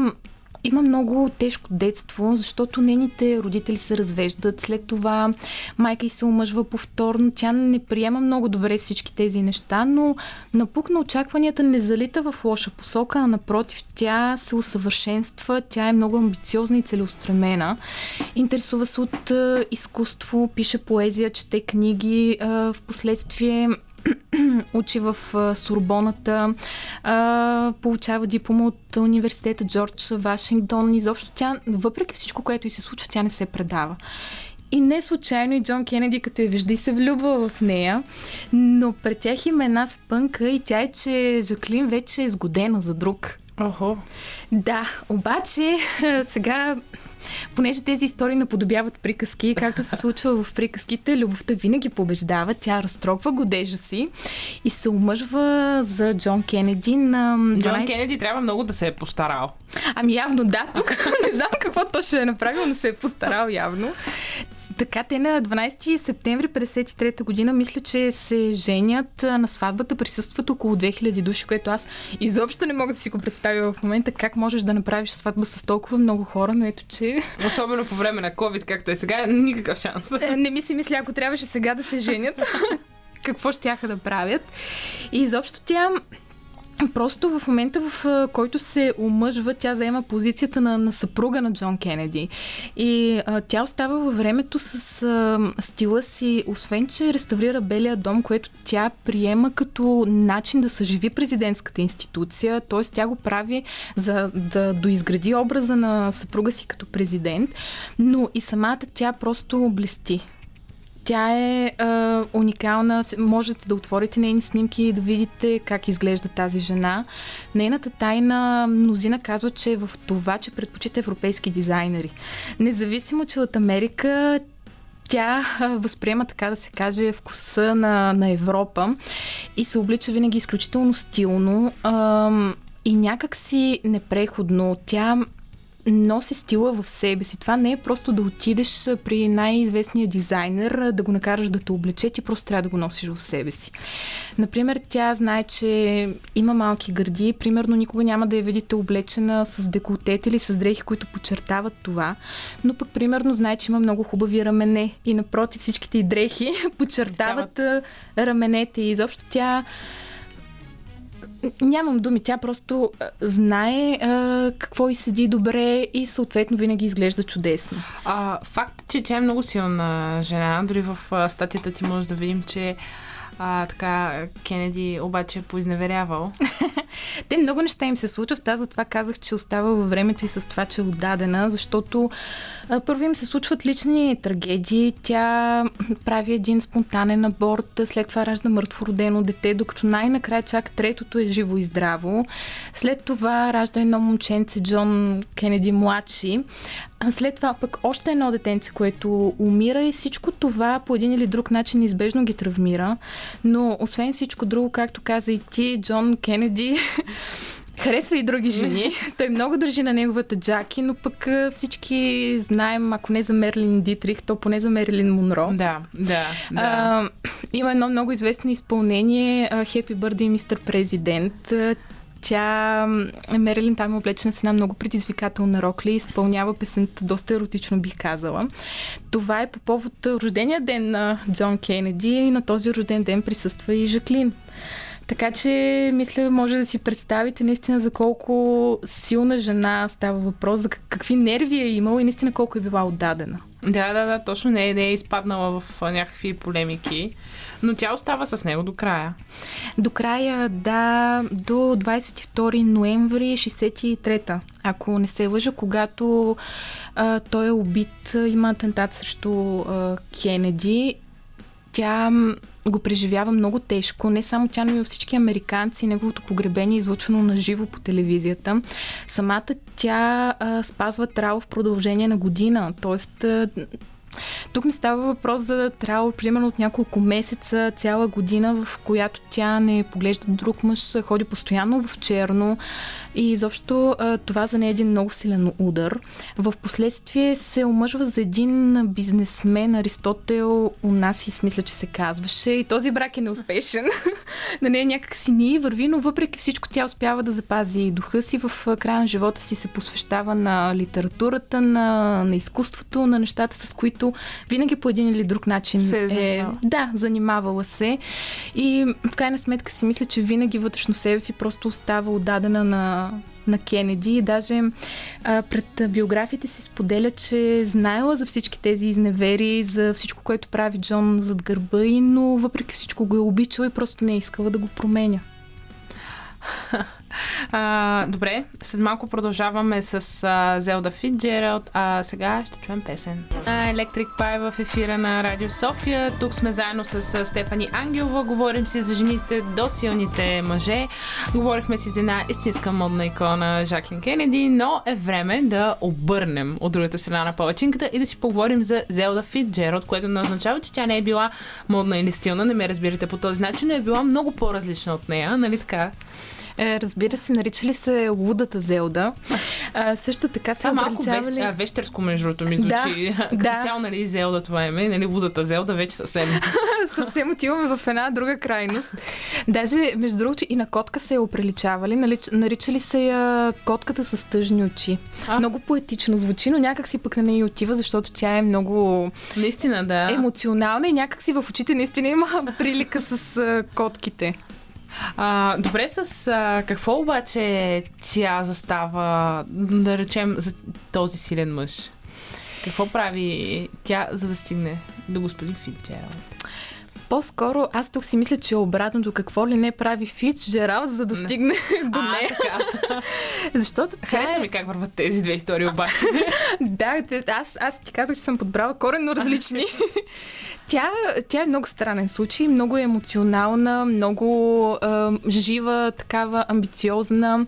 има много тежко детство, защото нейните родители се развеждат. След това майка й се омъжва повторно. Тя не приема много добре всички тези неща, но напук на очакванията не залита в лоша посока, а напротив, тя се усъвършенства, тя е много амбициозна и целеустремена. Интересува се от изкуство, пише поезия, чете книги, в последствие учи в Сурбоната, получава диплома от университета Джордж Вашингтон. Изобщо тя, въпреки всичко, което и се случва, тя не се предава. И не случайно и Джон Кенеди, като я вижда и се влюбва в нея. Но пред тях има една спънка и тя е, че Жаклин вече е сгодена за друг. Охо. Да, обаче сега понеже тези истории наподобяват приказки, както се случва в приказките, любовта винаги побеждава, тя разтрогва годежа си и се омъжва за Джон Кенеди на 12... Джон Кенеди трябва много да се е постарал. Ами явно да, тук не знам какво точно е направил, но се е постарал явно. Така, те на 12 септември 1953 година мисля, че се женят. На сватбата присъстват около 2000 души, което аз изобщо не мога да си го представя в момента. Как можеш да направиш сватба с толкова много хора, но ето че... Особено по време на COVID, както е сега, никакъв шанс. Е, не ми си мисля, ако трябваше сега да се женят, какво ще да правят. И изобщо тя Просто в момента, в който се омъжва, тя заема позицията на, на съпруга на Джон Кенеди. И а, тя остава във времето с а, стила си, освен че реставрира Белия дом, което тя приема като начин да съживи президентската институция, т.е. тя го прави за да доизгради образа на съпруга си като президент, но и самата тя просто блести. Тя е а, уникална. Можете да отворите нейни снимки и да видите как изглежда тази жена. Нейната тайна, мнозина казва, че е в това, че предпочита европейски дизайнери. Независимо, че от Америка тя възприема, така да се каже, вкуса на, на Европа и се облича винаги изключително стилно а, и някак си непреходно. Тя носи стила в себе си. Това не е просто да отидеш при най-известния дизайнер, да го накараш да те облече, ти просто трябва да го носиш в себе си. Например, тя знае, че има малки гърди, примерно никога няма да я видите облечена с деколтет или с дрехи, които подчертават това, но пък примерно знае, че има много хубави рамене и напротив всичките й дрехи подчертават раменете и изобщо тя нямам думи. Тя просто знае а, какво и седи добре и съответно винаги изглежда чудесно. А, факт, че тя е много силна жена. Дори в статията ти може да видим, че а, така, Кенеди обаче е поизневерявал. Те много неща им се случват. Аз затова казах, че остава във времето и с това, че е отдадена, защото а, първо им се случват лични трагедии. Тя прави един спонтанен аборт, след това ражда мъртвородено дете, докато най-накрая чак третото е живо и здраво. След това ражда едно момченце Джон Кенеди младши. След това пък още едно детенце, което умира и всичко това по един или друг начин неизбежно ги травмира. Но освен всичко друго, както каза и ти, Джон Кенеди Харесва и други жени. Той много държи на неговата Джаки, но пък всички знаем, ако не за Мерлин Дитрих, то поне за Мерлин Монро. Да, да. да. А, има едно много известно изпълнение Happy Birthday, мистер президент. Тя, Мерилин, там е облечена с една много предизвикателна рокля и изпълнява песента доста еротично, бих казала. Това е по повод рождения ден на Джон Кенеди и на този рожден ден присъства и Жаклин. Така че, мисля, може да си представите наистина за колко силна жена става въпрос, за какви нерви е имала и наистина колко е била отдадена. Да, да, да, точно не е, не е изпаднала в някакви полемики, но тя остава с него до края. До края, да, до 22 ноември 63-та, ако не се лъжа, когато а, той е убит, има атентат срещу а, Кенеди. Тя го преживява много тежко. Не само тя, но и всички американци. Неговото погребение е излъчено на живо по телевизията. Самата тя а, спазва траур в продължение на година. Тоест, а, тук не става въпрос за траур, примерно от няколко месеца, цяла година, в която тя не поглежда друг мъж, ходи постоянно в черно и изобщо това за нея е един много силен удар. В последствие се омъжва за един бизнесмен, Аристотел Унасис, мисля, че се казваше и този брак е неуспешен. на нея някак си ни върви, но въпреки всичко тя успява да запази духа си. В края на живота си се посвещава на литературата, на, на изкуството, на нещата, с които който винаги по един или друг начин се е, е да, занимавала се. И в крайна сметка си мисля, че винаги вътрешно себе си просто остава отдадена на, на Кенеди и даже а, пред биографите си споделя, че е знаела за всички тези изневери, за всичко, което прави Джон зад гърба и, но въпреки всичко го е обичала и просто не е искала да го променя. А, добре, след малко продължаваме с а, Зелда Фитджералд, а сега ще чуем песен. Електрик Пай в ефира на Радио София. Тук сме заедно с Стефани Ангелова. Говорим си за жените до силните мъже. Говорихме си за една истинска модна икона Жаклин Кенеди, но е време да обърнем от другата страна на палачинката и да си поговорим за Зелда Фитджералд, което не означава, че тя не е била модна или стилна, не ме разбирате по този начин, но е била много по-различна от нея, нали така? Е, разбира се, наричали се Лудата Зелда. А, също така се малко вещ, а, вещерско, между другото, ми звучи. Да, да. цяло, нали, Зелда това е, нали, Лудата Зелда вече съвсем. съвсем отиваме в една друга крайност. Даже, между другото, и на котка се е оприличавали. Наричали се я котката с тъжни очи. А? Много поетично звучи, но някак си пък на нея отива, защото тя е много... Наистина, да. Емоционална и някак си в очите наистина има прилика с котките. А, добре, с а, какво обаче тя застава, да речем, за този силен мъж? Какво прави тя, за да стигне до господин Фитджералд? По-скоро аз тук си мисля, че е обратното какво ли не прави Фитс Жерал, за да стигне не. до нея. Така. Защото Хареса е... ми как върват тези две истории обаче. да, аз, аз ти казах, че съм подбрала коренно различни. тя, тя е много странен случай, много емоционална, много е, жива, такава амбициозна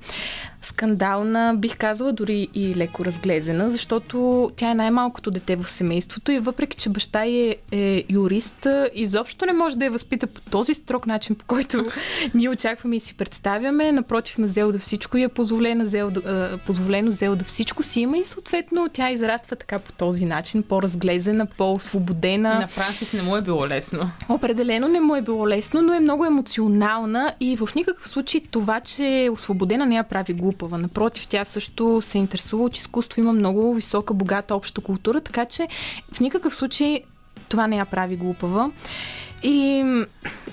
скандална, бих казала дори и леко разглезена, защото тя е най-малкото дете в семейството и въпреки, че баща е, е юрист, изобщо не може да я възпита по този строг начин, по който ние очакваме и си представяме. Напротив, на Зелда всичко и е позволено Зелда, позволено Зелда всичко си има и съответно тя израства така по този начин, по-разглезена, по-освободена. На Франсис не му е било лесно. Определено не му е било лесно, но е много емоционална и в никакъв случай това, че е освободена не я прави глупо глупава. Напротив, тя също се интересува от изкуство, има много висока, богата обща култура, така че в никакъв случай това не я прави глупава. И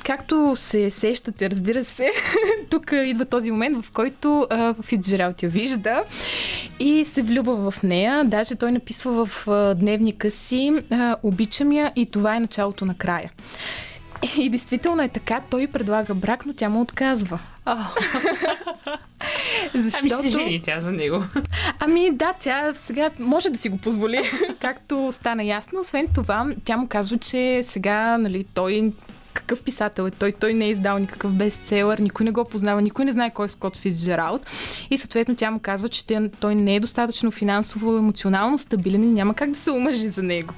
както се сещате, разбира се, тук идва този момент, в който Фицджералд я вижда и се влюбва в нея. Даже той написва в а, дневника си Обичам я и това е началото на края. И действително е така, той предлага брак, но тя му отказва. Защото... Ами се жени тя за него. Ами да, тя сега може да си го позволи, както стана ясно. Освен това, тя му казва, че сега нали, той какъв писател е той. Той не е издал никакъв бестселър, никой не го познава, никой не знае кой е Скот Фицджералд. И съответно тя му казва, че той не е достатъчно финансово, емоционално стабилен и няма как да се омъжи за него.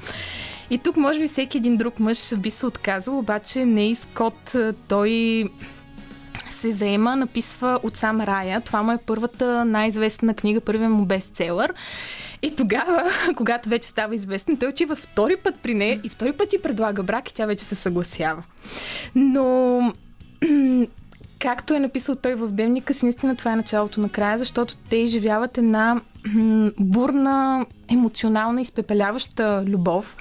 И тук може би всеки един друг мъж би се отказал, обаче не и Скот. Той се заема, написва от сам Рая. Това му е първата най-известна книга, първият му бестселър. И тогава, когато вече става известен, той отива втори път при нея и втори път ти предлага брак и тя вече се съгласява. Но както е написал той в дневника си, наистина това е началото на края, защото те изживяват една бурна, емоционална, изпепеляваща любов.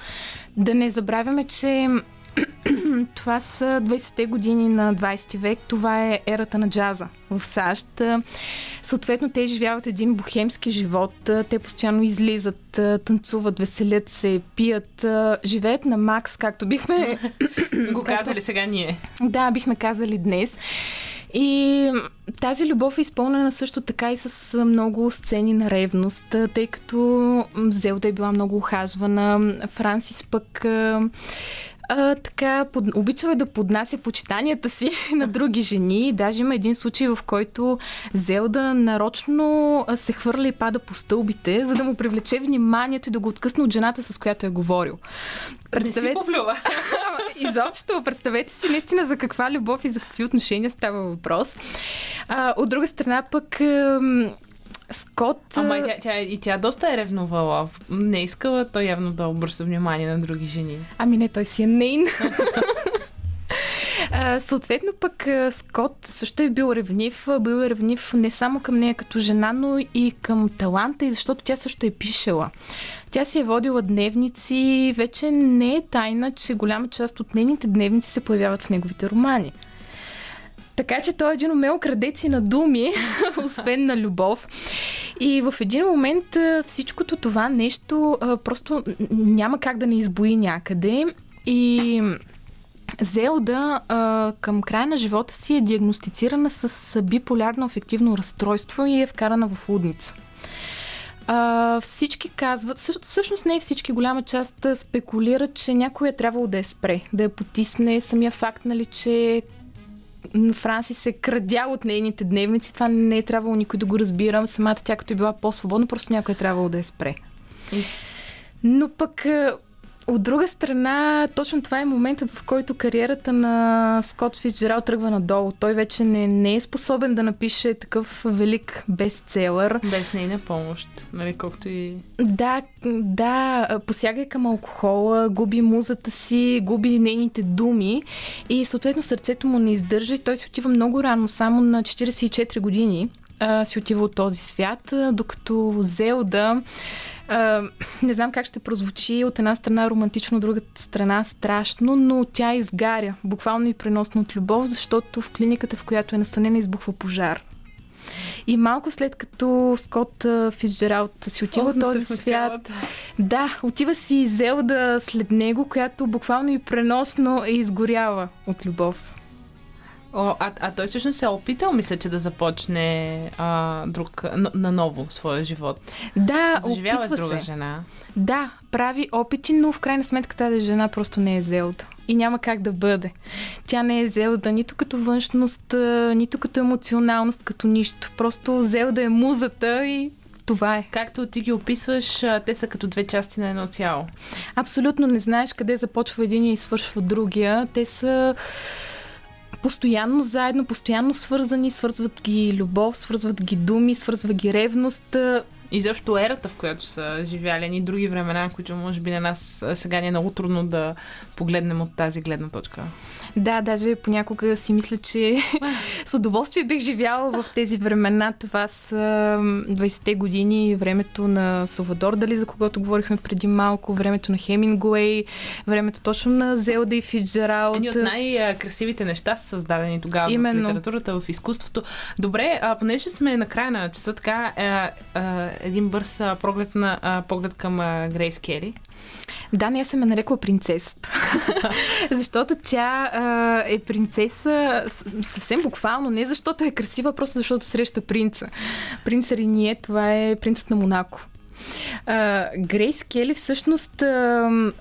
Да не забравяме, че това са 20-те години на 20 век. Това е ерата на джаза в САЩ. Съответно, те живяват един бухемски живот. Те постоянно излизат, танцуват, веселят се, пият, живеят на макс, както бихме... Го казали сега ние. Да, бихме казали днес. И тази любов е изпълнена също така и с много сцени на ревност, тъй като Зелда е била много ухажвана. Франсис пък а, така, под, обичал е да поднася почитанията си на други жени. Даже има един случай, в който Зелда нарочно се хвърля и пада по стълбите, за да му привлече вниманието и да го откъсне от жената, с която е говорил. Представете... Не си Изобщо, представете си наистина за каква любов и за какви отношения става въпрос. А, от друга страна пък Скот... Ама и тя, тя, и тя доста е ревновала. Не искала той явно да обръща внимание на други жени. Ами не, той си е нейн. съответно пък Скот също е бил ревнив. Бил е ревнив не само към нея като жена, но и към таланта и защото тя също е пишела. Тя си е водила дневници. Вече не е тайна, че голяма част от нейните дневници се появяват в неговите романи. Така че той е един умел крадеци на думи, освен на любов. И в един момент всичкото това нещо просто няма как да не избои някъде. И Зелда а, към края на живота си е диагностицирана с биполярно афективно разстройство и е вкарана в лудница. А, всички казват, всъщност не всички, голяма част спекулират, че някой е трябвало да я спре, да я потисне. Самия факт, нали, че Франси се крадя от нейните дневници. Това не е трябвало никой да го разбира. Самата тя като е била по-свободна, просто някой е трябвало да я спре. Но пък от друга страна, точно това е моментът, в който кариерата на Скот Фицджерал тръгва надолу. Той вече не, не е способен да напише такъв велик бестселър. Без нейна помощ, нали, колкото и... Да, да, посяга към алкохола, губи музата си, губи нейните думи и съответно сърцето му не издържа и той си отива много рано, само на 44 години а, си отива от този свят, докато Зелда а, не знам как ще прозвучи от една страна романтично, от друга страна страшно, но тя изгаря, буквално и преносно от любов, защото в клиниката, в която е настанена, избухва пожар. И малко след като Скот Физджералд си отива от този свят, да, отива си Зелда след него, която буквално и преносно е изгоряла от любов. О, а, а той всъщност се е опитал, мисля, че да започне а, друг, на, ново своя живот. Да, Заживява опитва с друга се. жена. Да, прави опити, но в крайна сметка тази жена просто не е Зелда. И няма как да бъде. Тя не е Зелда нито като външност, нито като емоционалност, като нищо. Просто Зелда е музата и това е. Както ти ги описваш, те са като две части на едно цяло. Абсолютно не знаеш къде започва един и свършва другия. Те са постоянно заедно, постоянно свързани, свързват ги любов, свързват ги думи, свързва ги ревност. И защо ерата, в която са живяли, ни други времена, които може би на нас сега ни е много трудно да погледнем от тази гледна точка. Да, даже понякога си мисля, че с удоволствие бих живяла в тези времена. Това са 20-те години, времето на Салвадор Дали, за когото говорихме преди малко, времето на Хемингуей, времето точно на Зелда и Фиджералд. Едни от най-красивите неща са създадени тогава Именно. в литературата, в изкуството. Добре, а, понеже сме на края на часа, така е, е, един бърз поглед, на, поглед към Грейс Кели. Да, не съм я нарекла принцесата. защото тя а, е принцеса съвсем буквално, не защото е красива, просто защото среща принца. Принц Рение, това е принцът на Монако. Грейс Кели всъщност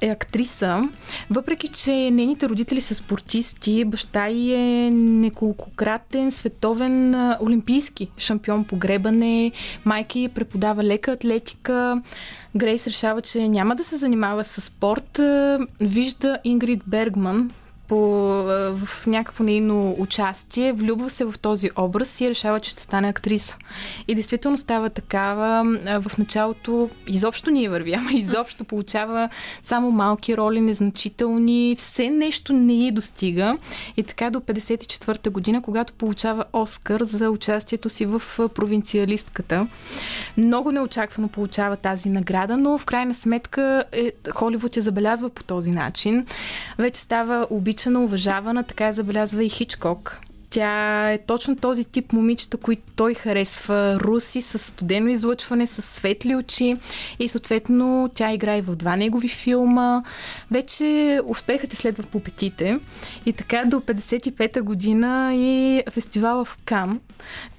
е актриса, въпреки че нейните родители са спортисти, баща й е неколкократен световен олимпийски шампион по гребане, майки преподава лека атлетика. Грейс решава, че няма да се занимава с спорт. Вижда Ингрид Бергман, по, в някакво нейно участие, влюбва се в този образ и решава, че ще стане актриса. И действително става такава. В началото изобщо не е върви, ама изобщо получава само малки роли, незначителни, все нещо не й достига. И така до 54-та година, когато получава Оскар за участието си в провинциалистката. Много неочаквано получава тази награда, но в крайна сметка е, Холивуд я забелязва по този начин. Вече става обича обичана, уважавана, така я забелязва и Хичкок. Тя е точно този тип момичета, които той харесва. Руси с студено излъчване, с светли очи и съответно тя играе в два негови филма. Вече успехът е следва по петите и така до 55-та година и фестивала в Кам,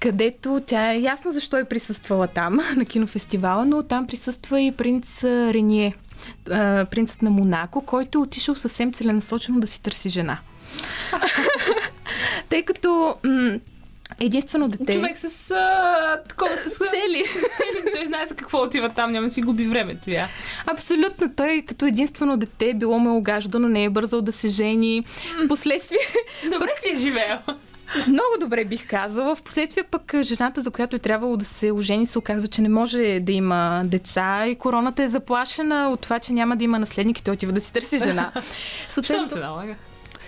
където тя е ясно защо е присъствала там на кинофестивала, но там присъства и принц Рение принцът на Монако, който е отишъл съвсем целенасочено да си търси жена. Тъй като м- единствено дете. Човек с а, такова с цели. цели. Той знае за какво отива там, няма си губи времето. Я. Абсолютно. Той като единствено дете било ме огаждано, не е бързал да се жени. Последствие. Добре си е живеел. Много добре бих казала. Впоследствие пък жената, за която е трябвало да се ожени, се оказва, че не може да има деца и короната е заплашена от това, че няма да има наследник и той отива да си търси жена. Съответно... се налага?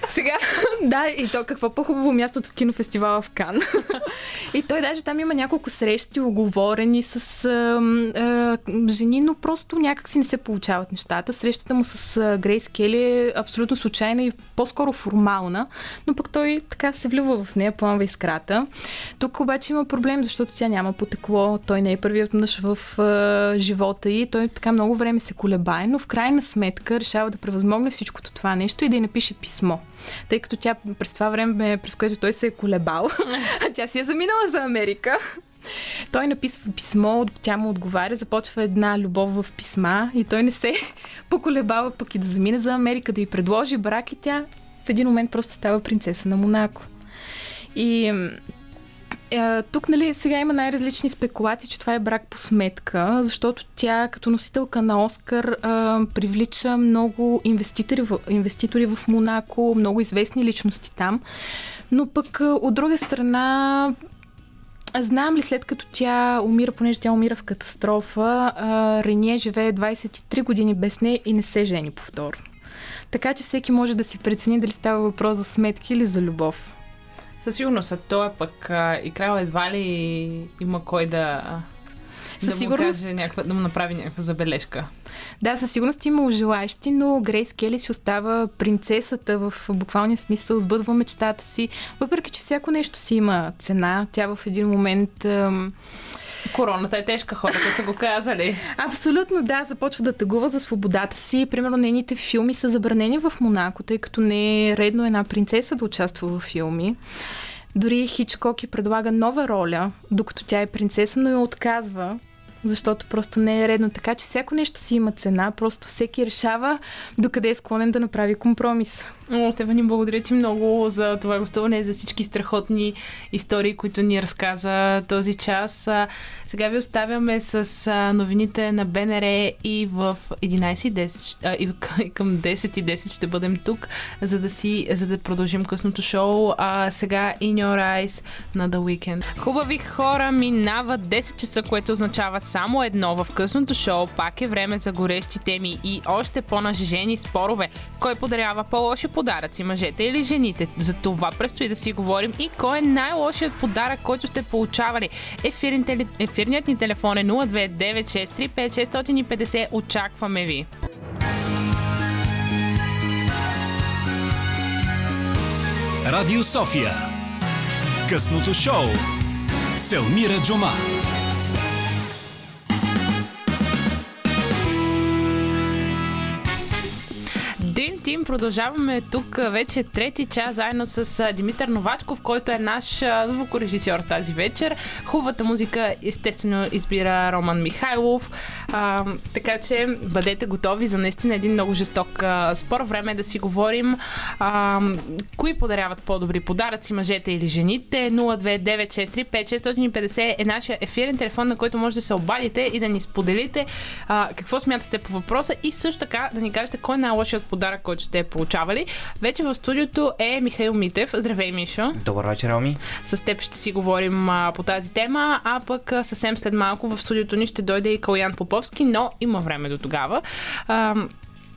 Сега, да, и то какво по-хубаво място от кинофестивала в Кан. и той даже там има няколко срещи, оговорени с а, а, жени, но просто някак си не се получават нещата. Срещата му с Грейс Кели е абсолютно случайна и по-скоро формална, но пък той така се влюбва в нея, пламва искрата. Тук обаче има проблем, защото тя няма потекло, той не е първият мъж в а, живота и той така много време се колебае, но в крайна сметка решава да превъзмогне всичкото това нещо и да й напише писмо тъй като тя през това време, през което той се е колебал, тя си е заминала за Америка. Той написва писмо, тя му отговаря, започва една любов в писма и той не се поколебава пък и да замине за Америка, да й предложи брак и тя в един момент просто става принцеса на Монако. И е, тук, нали, сега има най-различни спекулации, че това е брак по сметка, защото тя като носителка на Оскар а, привлича много инвеститори в, инвеститори в Монако, много известни личности там. Но пък от друга страна Знам ли след като тя умира, понеже тя умира в катастрофа, а, Рение живее 23 години без нея и не се жени повторно. Така че всеки може да си прецени дали става въпрос за сметки или за любов. Със сигурност, а той пък а, и крал едва ли има кой да, със да сигурност... му каже някаква, да му направи някаква забележка. Да, със сигурност има желаящи, но Грейс Кели си остава принцесата в буквалния смисъл, сбъдва мечтата си, въпреки че всяко нещо си има цена. Тя в един момент ам, Короната е тежка, хората са го казали. Абсолютно, да. Започва да тъгува за свободата си. Примерно, нейните филми са забранени в Монако, тъй като не е редно една принцеса да участва в филми. Дори Хичкок и предлага нова роля, докато тя е принцеса, но я отказва, защото просто не е редно. Така че всяко нещо си има цена, просто всеки решава докъде е склонен да направи компромис. О, Стефани, благодаря ти много за това гостуване, за всички страхотни истории, които ни разказа този час. Сега ви оставяме с новините на БНР и в 11.10, а, и и към 10.10 ще бъдем тук, за да, си, за да продължим късното шоу. А сега In Your Eyes на The Weekend. Хубави хора, минава 10 часа, което означава само едно в късното шоу. Пак е време за горещи теми и още по-нажежени спорове. Кой подарява по-лоши подаръци, мъжете или жените? За това предстои да си говорим и кой е най-лошият подарък, който сте получавали. Ефирните, ефирният ни телефон е 029635650. Очакваме ви. Радио София. Късното шоу. Селмира Джума. Dream Team продължаваме тук вече трети час заедно с Димитър Новачков, който е наш звукорежисьор тази вечер. Хубавата музика естествено избира Роман Михайлов. А, така че бъдете готови за наистина един много жесток а, спор. Време е да си говорим а, кои подаряват по-добри подаръци, мъжете или жените. 029635650 е нашия ефирен телефон, на който може да се обадите и да ни споделите а, какво смятате по въпроса и също така да ни кажете кой е най-лошият подарък, който сте получавали. Вече в студиото е Михаил Митев. Здравей, Мишо! Добър вечер, Роми. С теб ще си говорим а, по тази тема, а пък а, съвсем след малко в студиото ни ще дойде и Калян Поповски, но има време до тогава. А,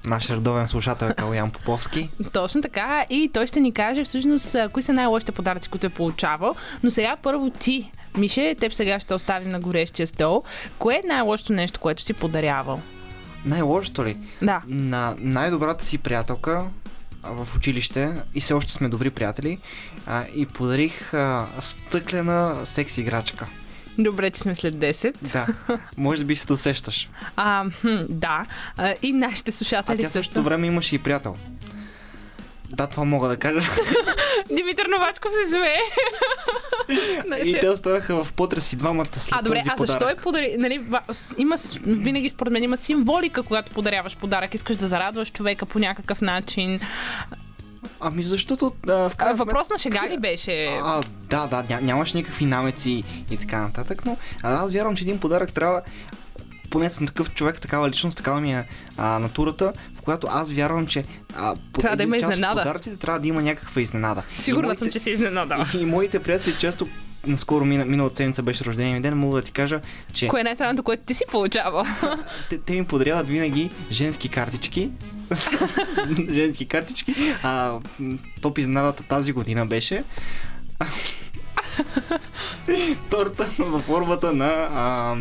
Наш редовен слушател е Калян Поповски. точно така и той ще ни каже всъщност кои са най-лошите подаръци, които е получавал. Но сега първо ти, Мише, теб сега ще оставим на горещия стол. Кое е най-лошото нещо, което си подарявал? Най-лошото ли? Да. На най-добрата си приятелка а, в училище и все още сме добри приятели а, и подарих а, стъклена секс играчка. Добре, че сме след 10. Да, може би се досещаш. А, да. А, и нашите А слушатели тя също. същото време имаше и приятел. Да, това мога да кажа. Димитър Новачков се смее. И Нашия- те останаха в потрес и двамата след А, добре, а защо подарък. е подари... Нали, има, винаги според мен има символика, когато подаряваш подарък. Искаш да зарадваш човека по някакъв начин. Ами защото а, в А, въпрос на шега ли беше? А, да, да, ня, нямаш никакви намеци и така нататък, но а, аз вярвам, че един подарък трябва поне съм такъв човек, такава личност, такава ми е а, натурата, в която аз вярвам, че а, по Трябва да има част от изненада. подаръците трябва да има някаква изненада. Сигурна моите- съм, че се изненадала. И, и моите приятели често наскоро мина, миналата седмица беше рождения ми ден, мога да ти кажа, че Кое е най-странното, което ти си получавал? те, те ми подаряват винаги женски картички. женски картички. А, топ изненадата тази година беше торта във формата на а,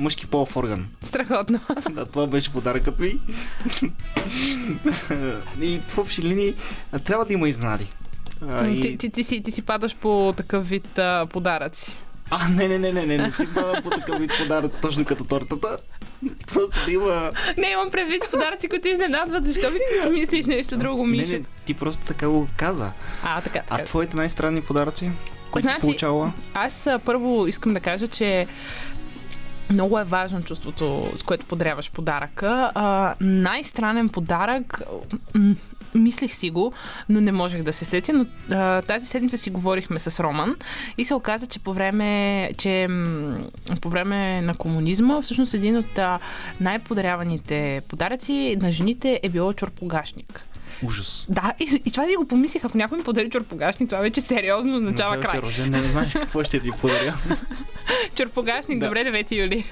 мъжки полов орган. Страхотно. Да, това беше подаръкът ми. и в общи линии а, трябва да има изненади. А, и... Ти, ти, ти, си, ти си падаш по такъв вид а, подаръци. А, не, не, не, не, не, не си пада по такъв вид подарък, точно като тортата. Просто да има... Не, имам предвид подаръци, които изненадват. Защо винаги си мислиш нещо друго, Не, Миша? не, ти просто така го каза. А, така, А така. твоите най-странни подаръци? Които Значи- си получавала? Аз а, първо искам да кажа, че много е важно чувството, с което подаряваш подаръка. А, най-странен подарък, мислех си го, но не можех да се сетя. Но а, тази седмица си говорихме с Роман и се оказа, че по време, че, по време на комунизма всъщност един от най-подаряваните подаръци на жените е било чорпогашник. Ужас. Да, и, и това си го помислих, ако някой ми подари чорпогашник, това вече сериозно означава Михаил, край. ти рожден, не знаеш какво ще ти подаря. Чорпогашник, Да. добре, 9 юли.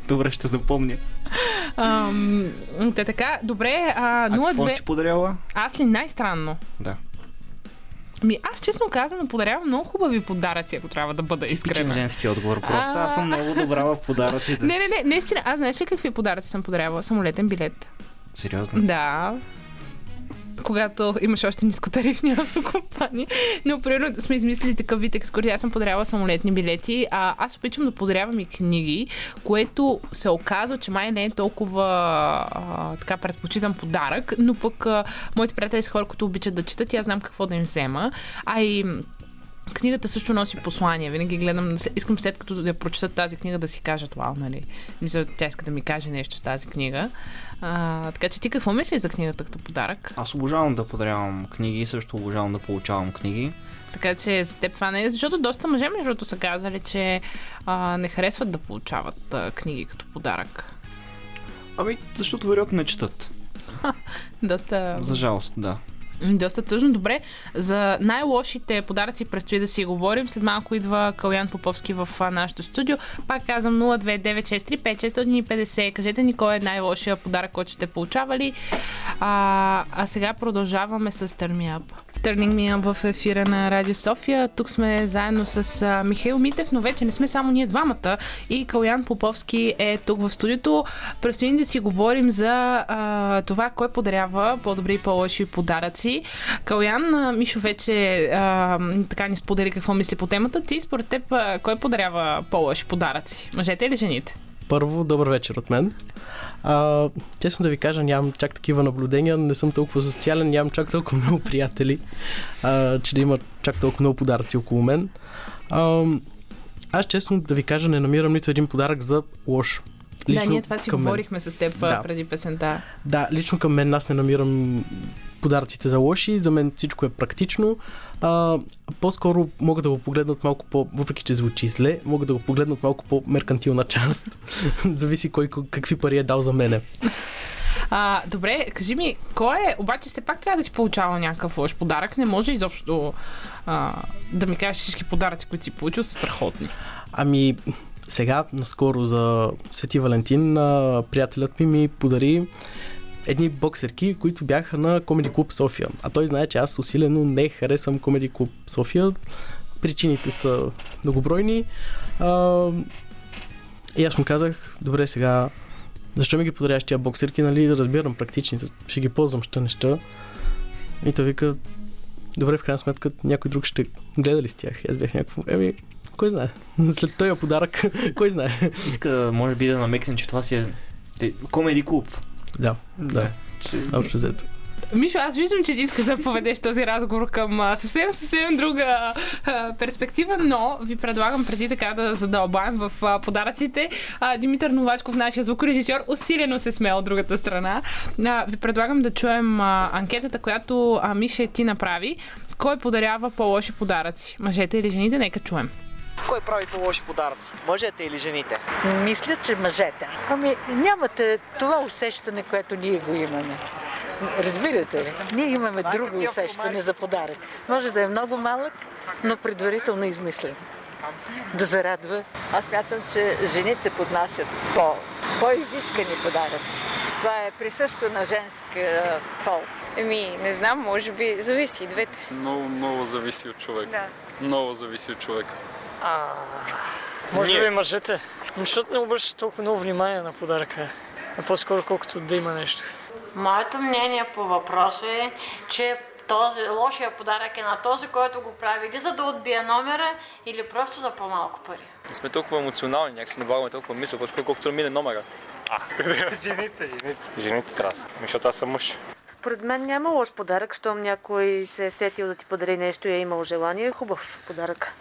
Добре, ще запомня. Ам, Те така, добре, а, А какво 02... си подаряла? Аз ли най-странно? Да. Ми, аз честно казано подарявам много хубави подаръци, ако трябва да бъда Типичен искрена. женски отговор. Просто аз съм много добра в подаръците. Не, не, не, наистина. Аз знаеш ли какви подаръци съм подарявала? Самолетен билет. Сериозно? Да. Когато имаш още нискотарифни авиокомпании. Но, примерно, сме измислили такъв вид екскурзия. Аз съм подаряла самолетни билети. А, аз обичам да подарявам и книги, което се оказва, че май не е толкова а, така предпочитам подарък, но пък а, моите приятели са хора, които обичат да четат и аз знам какво да им взема. А и книгата също носи послание. Винаги гледам, искам след като да прочета тази книга да си кажат, вау, нали? Мисля, тя иска да ми каже нещо с тази книга. А, така че ти какво мислиш за книгата като подарък? Аз обожавам да подарявам книги и също обожавам да получавам книги. Така че за теб това не е, защото доста мъже, между другото, са казали, че а, не харесват да получават а, книги като подарък. Ами, защото вероятно не четат. Доста... За жалост, да. Доста тъжно. Добре, за най-лошите подаръци предстои да си говорим. След малко идва Калян Поповски в нашото студио. Пак казвам 029635650. Кажете ни кой е най-лошия подарък, който сте получавали. А, а сега продължаваме с Turn Me Up в ефира на Радио София. Тук сме заедно с Михаил Митев, но вече не сме само ние двамата. И Калян Поповски е тук в студиото. Предстои да си говорим за а, това, кой подарява по-добри и по-лоши подаръци. Калян, а, Мишо вече а, така ни сподели какво мисли по темата. Ти, според теб, а, кой подарява по-лоши подаръци? Мъжете или жените? Първо, добър вечер от мен. А, честно да ви кажа, нямам чак такива наблюдения, не съм толкова социален, нямам чак толкова много приятели, а, че да има чак толкова много подаръци около мен. А, аз честно да ви кажа, не намирам нито един подарък за лош. Лично да, ние това си към мен. говорихме с теб Да. преди песента. Да, лично към мен аз не намирам подаръците за лоши, за мен всичко е практично. А, по-скоро могат да го погледнат малко по, въпреки че звучи зле, могат да го погледнат малко по меркантилна част. Зависи кой какви пари е дал за мене. А, добре, кажи ми, кой е, обаче все пак трябва да си получава някакъв лош подарък. Не може изобщо а, да ми кажеш всички подаръци, които си получил, са страхотни. Ами, сега, наскоро за Свети Валентин, приятелят ми ми подари едни боксерки, които бяха на Комеди Клуб София. А той знае, че аз усилено не харесвам Комеди Клуб София. Причините са многобройни. А, и аз му казах, добре сега, защо ми ги подаряваш тия боксерки, нали, да разбирам практични, ще ги ползвам, ще неща. И той вика, добре, в крайна сметка някой друг ще гледа ли с тях? Аз бях някакво, еми, кой знае? След този подарък, кой знае? Иска, може би, да намекне, че това си е комеди клуб. Да, да, Че... общо взето. Мишо, аз виждам, че ти искаш да поведеш този разговор към а, съвсем, съвсем друга а, перспектива, но ви предлагам преди така да задълбаем в а, подаръците. А, Димитър Новачков, нашия звукорежисьор, усилено се смее от другата страна. А, ви предлагам да чуем а, анкетата, която а, Миша ти направи. Кой подарява по-лоши подаръци? Мъжете или жените? Нека чуем. Кой прави по-лоши подаръци? Мъжете или жените? Мисля, че мъжете. Ами, нямате това усещане, което ние го имаме. Разбирате ли? Ние имаме друго усещане за подарък. Може да е много малък, но предварително измислен. Да зарадва. Аз мятам, че жените поднасят по, по-изискани подаръци. Това е присъщо на женския пол. Еми, не знам, може би зависи и двете. Много, много зависи от човек. Да. Много зависи от човек. Може би мъжете. Защото не обръщат толкова много внимание на подаръка. А по-скоро колкото да има нещо. Моето мнение по въпроса е, че този лошия подарък е на този, който го прави или за да отбие номера, или просто за по-малко пари. Не сме толкова емоционални, някакси не влагаме толкова мисъл, по-скоро колкото мине номера. Жените, жените. Жените трябва са, защото аз съм мъж. Според мен няма лош подарък, щом някой се е сетил да ти подари нещо и е имал желание. Хубав подарък.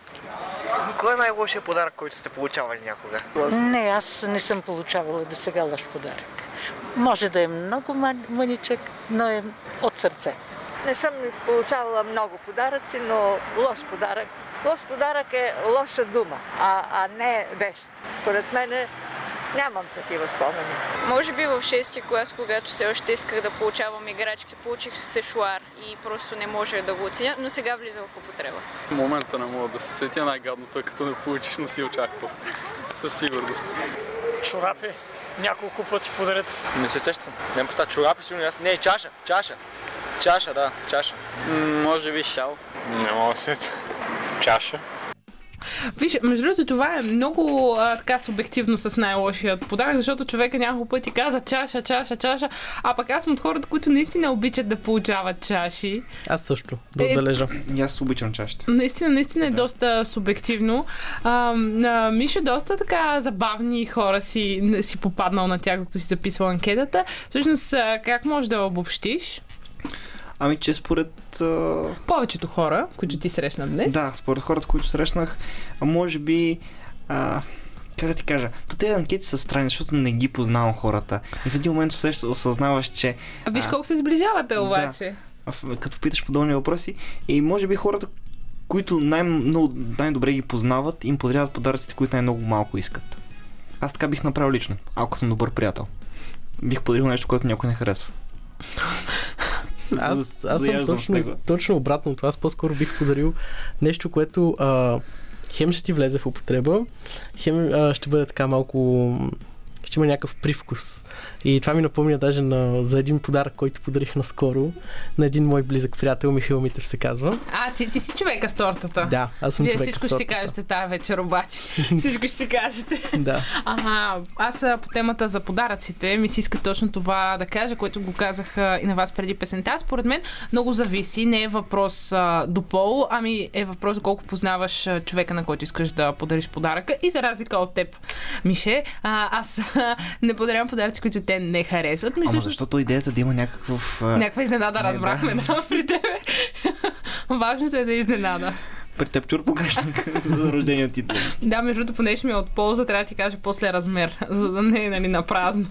Кой е най-лошия подарък, който сте получавали някога? Не, аз не съм получавала до сега лош подарък. Може да е много мъничък, но е от сърце. Не съм получавала много подаръци, но лош подарък. Лош подарък е лоша дума, а, а не вещ. Според мен нямам такива спомени. Може би в 6-ти клас, когато все още исках да получавам играчки, получих сешуар и просто не можех да го оценя, но сега влиза в употреба. В момента не мога да се сетя най-гадното е като не получиш, но си очаквал. Със сигурност. Чорапи няколко пъти подарят. Не се сещам. Няма представа, чорапи сигурно аз. Не, чаша, чаша. Чаша, да, чаша. може би шал. Не мога да се сетя. Чаша. Виж, между другото, това е много а, така субективно с най-лошият подарък, защото човека няколко пъти каза чаша, чаша, чаша, а пък аз съм от хората, които наистина обичат да получават чаши. Аз също, да Е, отбележа. И аз обичам чашата. Наистина, наистина е доста субективно. А, а, Мишо, доста така забавни хора си, си попаднал на тях, като си записвал анкетата. Всъщност, а, как можеш да я обобщиш? Ами, че според... А... Повечето хора, които ти срещна днес. Да, според хората, които срещнах, а може би... А... Как да ти кажа? То тези анкети са странни, защото не ги познавам хората. И в един момент усещ- осъзнаваш, че... А виж колко се сближавате обаче. Да, като питаш подобни въпроси. И може би хората, които най- много, най-добре ги познават, им подаряват подаръците, които най-много малко искат. Аз така бих направил лично, ако съм добър приятел. Бих подарил нещо, което някой не харесва. Аз, аз съм точно, точно обратното. Аз по-скоро бих подарил нещо, което а, хем ще ти влезе в употреба, хем а, ще бъде така малко... Ще има някакъв привкус. И това ми напомня даже на, за един подарък, който подарих наскоро на един мой близък приятел, Михаил Митев се казва. А, ти, ти си човека с тортата. Да, аз съм Вие човека всичко с ще си тортата. кажете тази вечер обаче. всичко ще си кажете. Да. Ага, аз по темата за подаръците ми се иска точно това да кажа, което го казах и на вас преди песента. Според мен много зависи. Не е въпрос а, до пол, ами е въпрос колко познаваш човека, на който искаш да подариш подаръка. И за разлика от теб, Мише, а, аз не подарявам подаръци, които те не харесват. Ми, Ама защото идеята да има някакъв... а, Някаква изненада Не, разбрахме, да. да, при тебе. Важното е да е изненада. При теб чурпогашник за рождения ти. Да, между другото, понеже ми е от полза, трябва да ти кажа после размер, за да не е нали, на празно.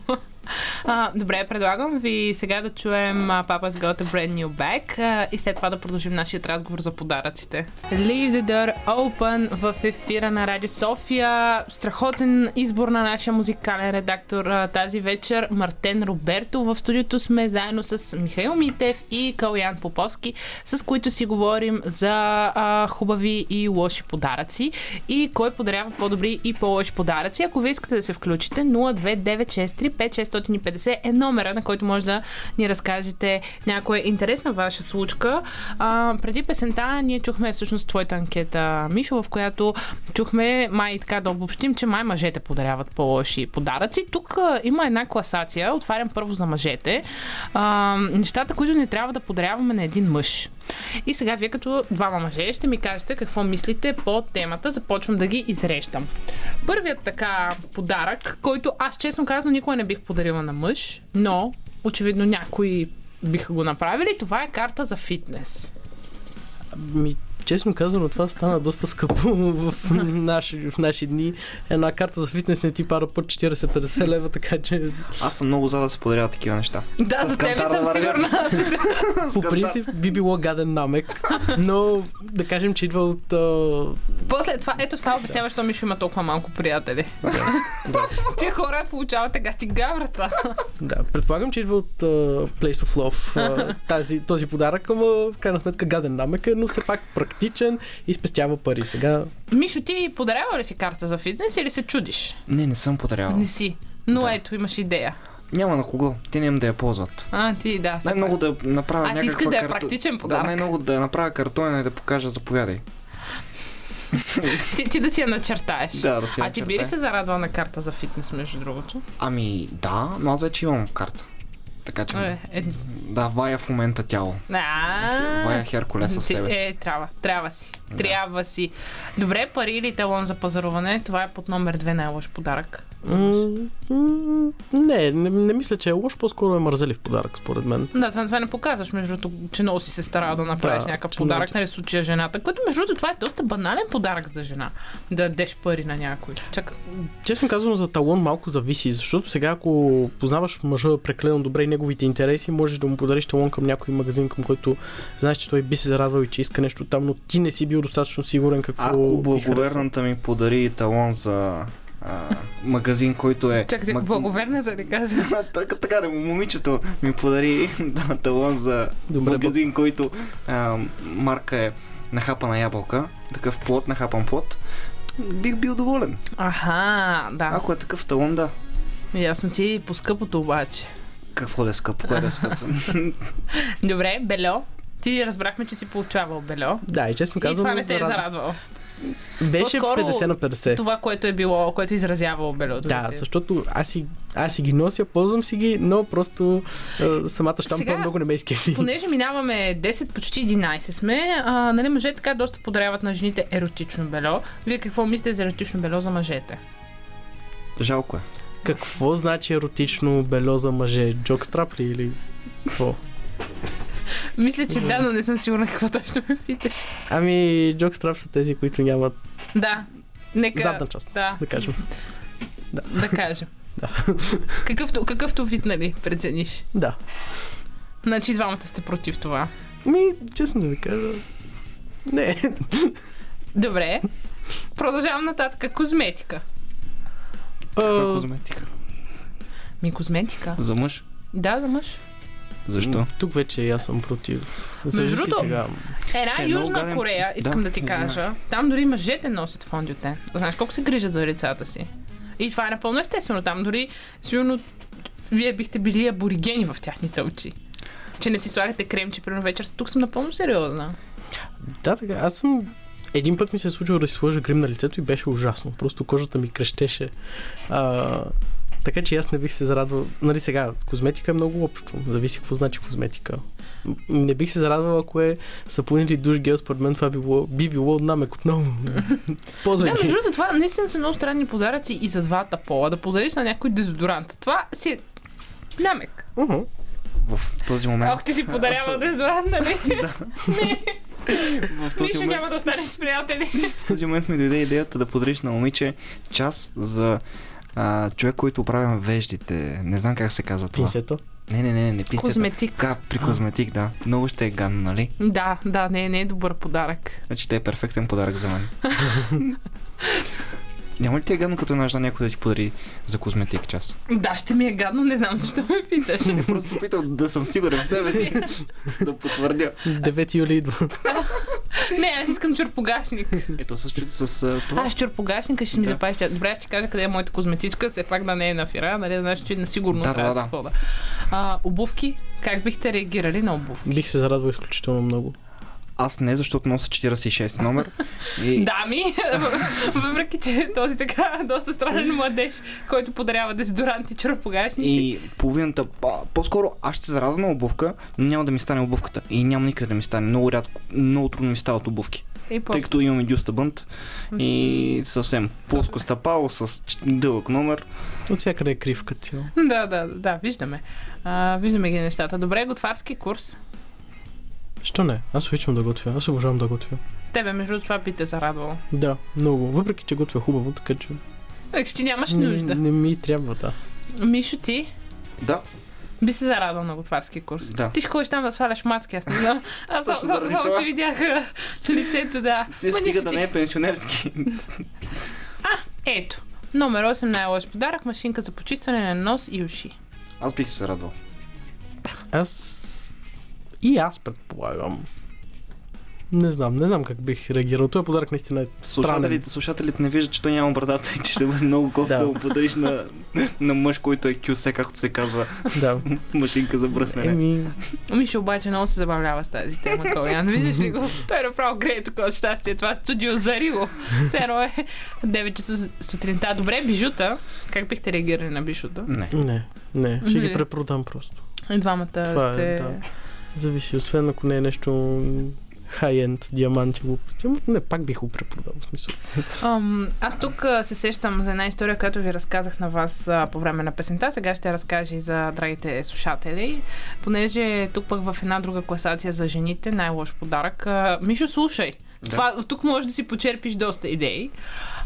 А, добре, предлагам ви сега да чуем а, Papa's Got a Brand New Bag а, и след това да продължим нашия разговор за подаръците. Leave the door open в ефира на Радио София. Страхотен избор на нашия музикален редактор а, тази вечер Мартен Роберто. В студиото сме заедно с Михаил Митев и Калян Поповски, с които си говорим за а, хубави и лоши подаръци и кой подарява по-добри и по-лоши подаръци. Ако ви искате да се включите, 029635650 е номера, на който може да ни разкажете някоя интересна ваша случка. А, преди песента ние чухме всъщност твоята анкета, Мишо, в която чухме май така да обобщим, че май мъжете подаряват по-лоши подаръци. Тук а, има една класация. Отварям първо за мъжете. А, нещата, които не трябва да подаряваме на един мъж. И сега вие като двама мъже ще ми кажете какво мислите по темата. Започвам да ги изрещам. Първият така подарък, който аз честно казвам никога не бих подарила на мъж, но очевидно някои биха го направили, това е карта за фитнес. Ми, честно казано, това стана доста скъпо в наши, в наши дни. Една карта за фитнес не ти пара под 40-50 лева, така че... Аз съм много за да се подаряват такива неща. Да, С за тебе съм сигурна. По принцип би било гаден намек, но да кажем, че идва от... После това, ето това обяснява, що Мишо има толкова малко приятели. Тия хора получават така ти гаврата. Да, предполагам, че идва от а, Place of Love а, тази, този подарък, ама в крайна сметка гаден намек е, но все пак практичен и спестява пари. Сега Мишо, ти подарява ли си карта за фитнес или се чудиш? Не, не съм подарявал. Не си. Но ето, имаш идея. Няма на кого. Те няма да я ползват. А, ти, да. Най-много да направя А, ти искаш да е практичен Да, подарък. най-много да направя картона и да покажа заповядай. Ти, ти да си я начертаеш. Да, да си А ти би ли се зарадвал на карта за фитнес, между другото? Ами да, но аз вече имам карта. Така че... Е, е, Да, вая в момента тяло. а, Вая Херкулеса в себе си. Е, трябва. Трябва си. Трябва си. Добре, пари или талон за пазаруване? Това е под номер две най-лош подарък. м- не, не, не мисля, че е лош, по-скоро е мързелив подарък, според мен. Да, това, това не показваш, между другото, че много си се старал да направиш Да, някакъв подарък, много- нали, случая жената. Което, между другото, това е доста банален подарък за жена. Да дадеш пари на някой. Чак, Честно казано, за талон малко зависи, защото сега ако познаваш мъжа прекалено добре и неговите интереси, можеш да му подариш талон към някой магазин, към който знаеш, че той би се зарадвал и че иска нещо там, но ти не си бил достатъчно сигурен какво Ако благоверната ми подари талон за а, магазин, който е... чак, чак, маг- благоверната ли каза? така, така да, момичето ми подари да, талон за Добре, магазин, който а, марка е нахапана ябълка, такъв плод, нахапан плод, бих бил доволен. Аха, да. Ако е такъв талон, да. Ясно ти по скъпото обаче. Какво да е скъпо, кое да е скъпо. Добре, бельо. Ти разбрахме, че си получавал бельо. Да, и честно И казано, това не те е зарад- зарадвало. Беше По-скоро 50 на 50. Това, което е било, което е изразявало бельото. Да, защото аз си, аз си ги нося, ползвам си ги, но просто а, самата щампа Сега- много не ме изкефи. Понеже минаваме 10, почти 11 сме, а, нали, мъжете така доста подаряват на жените еротично бельо. Вие какво мислите за еротично бельо за мъжете? Жалко е. Какво значи еротично бельо за мъже? Джокстрап ли или какво? Мисля, че да, но не съм сигурна какво точно ме питаш. Ами, джокстрап са тези, които нямат Да. Нека... задна част, Да, да кажем. да кажем. Да. Какъвто, какъвто вид, нали, прецениш? Да. Значи двамата сте против това. Ми, честно да ви кажа, не. Добре. Продължавам нататък. Козметика. Каква козметика? Ми козметика. За мъж? Да, за мъж. Защо? Тук вече и аз съм против. Между другото, сега. Една Ще е Южна гаден. Корея, искам да, Да, ти кажа, там дори мъжете носят фондюте. Знаеш колко се грижат за лицата си? И това е напълно естествено. Там дори, сигурно, вие бихте били аборигени в тяхните очи. Че не си слагате кремче, примерно вечер. Тук съм напълно сериозна. Да, така. Аз съм... Един път ми се е случило да си сложа грим на лицето и беше ужасно. Просто кожата ми крещеше. А, така че аз не бих се зарадвал. Нали сега, козметика е много общо. Зависи какво значи козметика. Не бих се зарадвал, ако е сапун или душ гел. Според мен това би било, би било намек отново. Ползвай Да, между другото, това наистина са много странни подаръци и за двата пола. Да подариш на някой дезодорант. Това си е намек. В този момент... Ох, ти си подарява дезодорант, нали? В този Нищо момент... няма да останеш с приятели. В този момент ми дойде идеята да подариш на момиче час за а, човек, който оправя веждите. Не знам как се казва това. Пинсето? Не, не, не, не пинсета. Козметик. Да, при козметик, да. Много ще е гадно, нали? Да, да, не, не е добър подарък. Значи те е перфектен подарък за мен. Няма ли ти е гадно като една жена някой да ти подари за козметик час? Да, ще ми е гадно, не знам защо ме питаш. Не, просто питам да съм сигурен в себе си. да потвърдя. 9 юли идва. Не, аз искам чурпогашник. Ето с, с, с това. Аз чурпогашника ще ми запазиш. тя. Добре, аз ще кажа къде е моята козметичка, все пак да не е на фира, нали, знаеш, че на сигурно Да, трябва да, да, да. А, обувки, как бихте реагирали на обувки? Бих се зарадвал изключително много. Аз не, защото нося 46 номер. И... Дами, въпреки че този така доста странен младеж, който подарява дезодоранти, чурпогашници. И половината, по- по-скоро аз ще се зарадвам на обувка, но няма да ми стане обувката. И няма никъде да ми стане. Много рядко, много трудно ми стават обувки. И Тъй като имам дюста бънт и съвсем плоско стъпало с дълъг номер. От всякъде е крив като цяло. Да, да, да, виждаме. А, виждаме ги нещата. Добре, готварски курс. Що не? Аз обичам да готвя. Аз обожавам да готвя. Тебе, между това, би те зарадвало. Да, много. Въпреки, че готвя хубаво, така че... Так, ще нямаш не, нужда. Не ми трябва, да. Мишо, ти Да. би се зарадвал на готварски курс. Да. Ти ще ходиш там да сваляш мацки, аз не знам. Аз само, само, само ти видях а, лицето, да. Си Ма стига да ти. не е пенсионерски. Ето. Номер 8 най-лош подарък. Машинка за почистване на нос и уши. Аз бих се радвал. Аз... И аз предполагам. Не знам, не знам как бих реагирал. Този подарък наистина е странен. Слушателите, слушателите не виждат, че той няма брадата и че ще бъде много кофта да. Да. го подариш на, на мъж, който е кюсе, както се казва. Да. Машинка за бръснене. Еми, Мишо обаче много се забавлява с тази тема, Колян. Виждаш ли го? Той направо грее тук от щастие. Това студио зари го. Едно е 9 часа сутринта. Добре, бижута. Как бихте реагирали на бижута? Не. не, не. Ще Не. ги препродам просто. И двамата Това сте... е, да. Зависи, освен ако не е нещо хай-енд, диаманти, глупости. Не, пак бих го препродал, в смисъл. Ам, аз тук се сещам за една история, която ви разказах на вас а, по време на песента. Сега ще разкажа и за драгите слушатели. Понеже тук пък в една друга класация за жените, най-лош подарък. А, Мишо, слушай. Да. Това, тук можеш да си почерпиш доста идеи.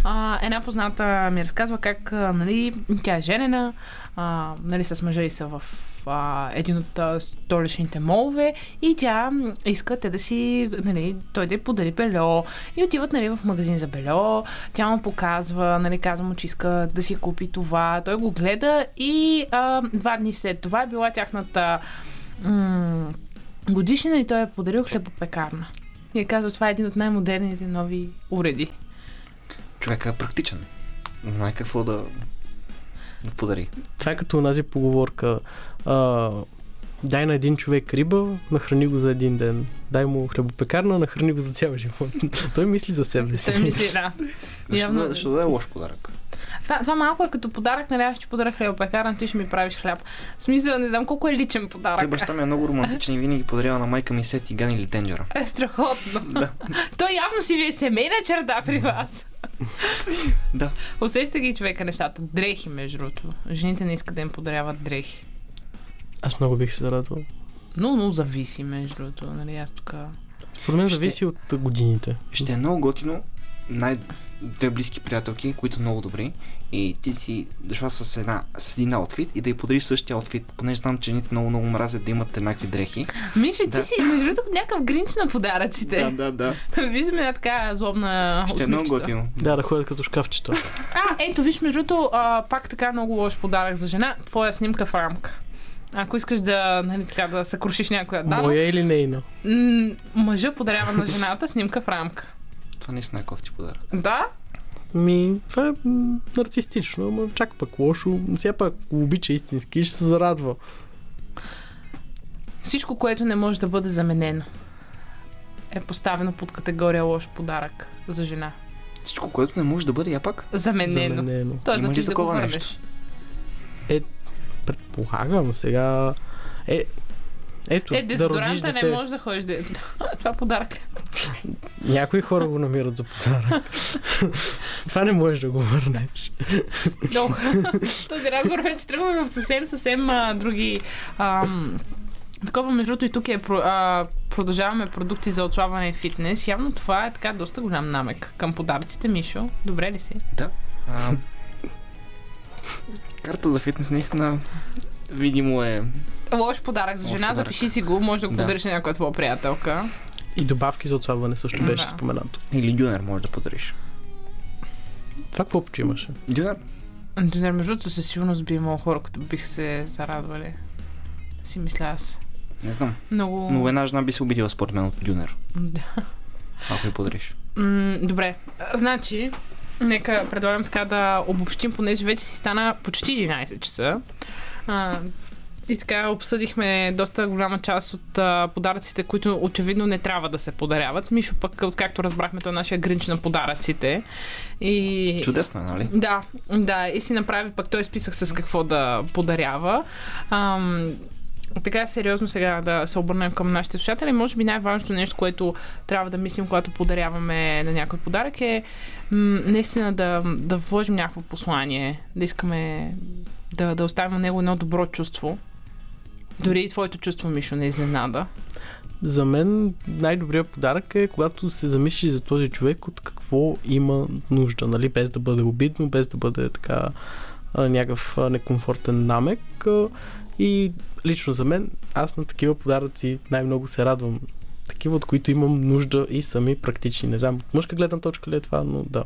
А, една позната ми разказва как а, нали, тя е женена, а, нали, с мъжа и са в а, един от а, столичните молове и тя иска те да си, нали, той да й подари бельо и отиват нали, в магазин за бельо, тя му показва, нали, казва му, че иска да си купи това, той го гледа и а, два дни след това е била тяхната м- годишнина и той е подарил хлебопекарна. И е казал, това е един от най-модерните нови уреди. Човека е практичен. Знае какво да, да подари. Това е като онази поговорка. А, дай на един човек риба, нахрани го за един ден. Дай му хлебопекарна, нахрани го за цял живот. Той мисли за себе си. Той мисли, да. Явно- да, защо да е лош подарък? Това, това малко е като подарък, нали аз ще подаря хлебопекарна, ти ще ми правиш хляб. В смисъл, не знам колко е личен Той подарък. баща ми е много романтичен и винаги подарява на майка ми сет и ган или тенджера. Е страхотно. Той явно си ви е семейна черта при вас. Да. Усеща ги човека нещата. Дрехи, между другото. Жените не искат да им подаряват дрехи. Аз много бих се зарадвал. много, много зависи, между другото. Нали, аз тук... Според мен зависи от годините. Ще е много готино. Най- две близки приятелки, които са много добри и ти си дошла с, една, с един аутфит и да й подариш същия аутфит, понеже знам, че ните много, много мразят да имат еднакви дрехи. Мишо, Да. ти си, между другото, някакъв гринч на подаръците. Да, да, да. Виждаме една така злобна Ще е много готино. Да, да ходят като шкафчета. А, ето, виж, между другото, пак така много лош подарък за жена. Твоя снимка в рамка. Ако искаш да, нали, така, да съкрушиш някоя дама, Моя или нейна? м- мъжа подарява на жената снимка в рамка. Това наистина е кофти подарък. Да? Ми, това е нарцистично, ама чак пък лошо. Все пак, ако обича истински, ще се зарадва. Всичко, което не може да бъде заменено, е поставено под категория лош подарък за жена. Всичко, което не може да бъде, я пак. Заменено. Заменено. Тоест, отиш да го върнеш. нещо? Е, предполагам сега. Е, ето, Е, да родиш дезодоранта дете. не може да ходиш да... Това е подарък. Някои хора го намират за подарък. Това не можеш да го върнеш. Много. Този разговор вече тръгваме в съвсем, съвсем а, други... Ам, такова, между другото, и тук е, а, продължаваме продукти за отслабване и фитнес. Явно това е така доста голям намек към подаръците, Мишо. Добре ли си? Да. А, карта за фитнес наистина видимо е Лош подарък за жена, подарък. запиши си го, може да го Да. подариш на някоя твоя приятелка. И добавки за отслабване също беше Да. споменато. Или дюнер може да подариш. Това какво общо имаше? Дюнер? Дюнер, между другото, със сигурност би имало хора, които бих се зарадвали. Си мисля аз. Не знам. Много... Но една жена би се обидила според мен от дюнер. Да. Ако я подариш. М, добре. Значи, нека предлагам така да обобщим, понеже вече си стана почти 11 часа. А, и така обсъдихме доста голяма част от а, подаръците, които очевидно не трябва да се подаряват. Мишо пък, откакто разбрахме, той е нашия гринч на подаръците. И... Чудесно е, нали? Да, да, и си направи пък той списък с какво да подарява. Ам, така сериозно сега да се обърнем към нашите слушатели. Може би най-важното нещо, което трябва да мислим, когато подаряваме на някой подарък е м- наистина да, да вложим някакво послание, да искаме да, да оставим на него едно добро чувство. Дори и твоето чувство, Мишо, не изненада. За мен най-добрият подарък е когато се замислиш за този човек от какво има нужда, нали? без да бъде обидно, без да бъде така някакъв некомфортен намек. И лично за мен, аз на такива подаръци най-много се радвам. Такива, от които имам нужда и сами практични. Не знам, от мъжка гледна точка ли е това, но да.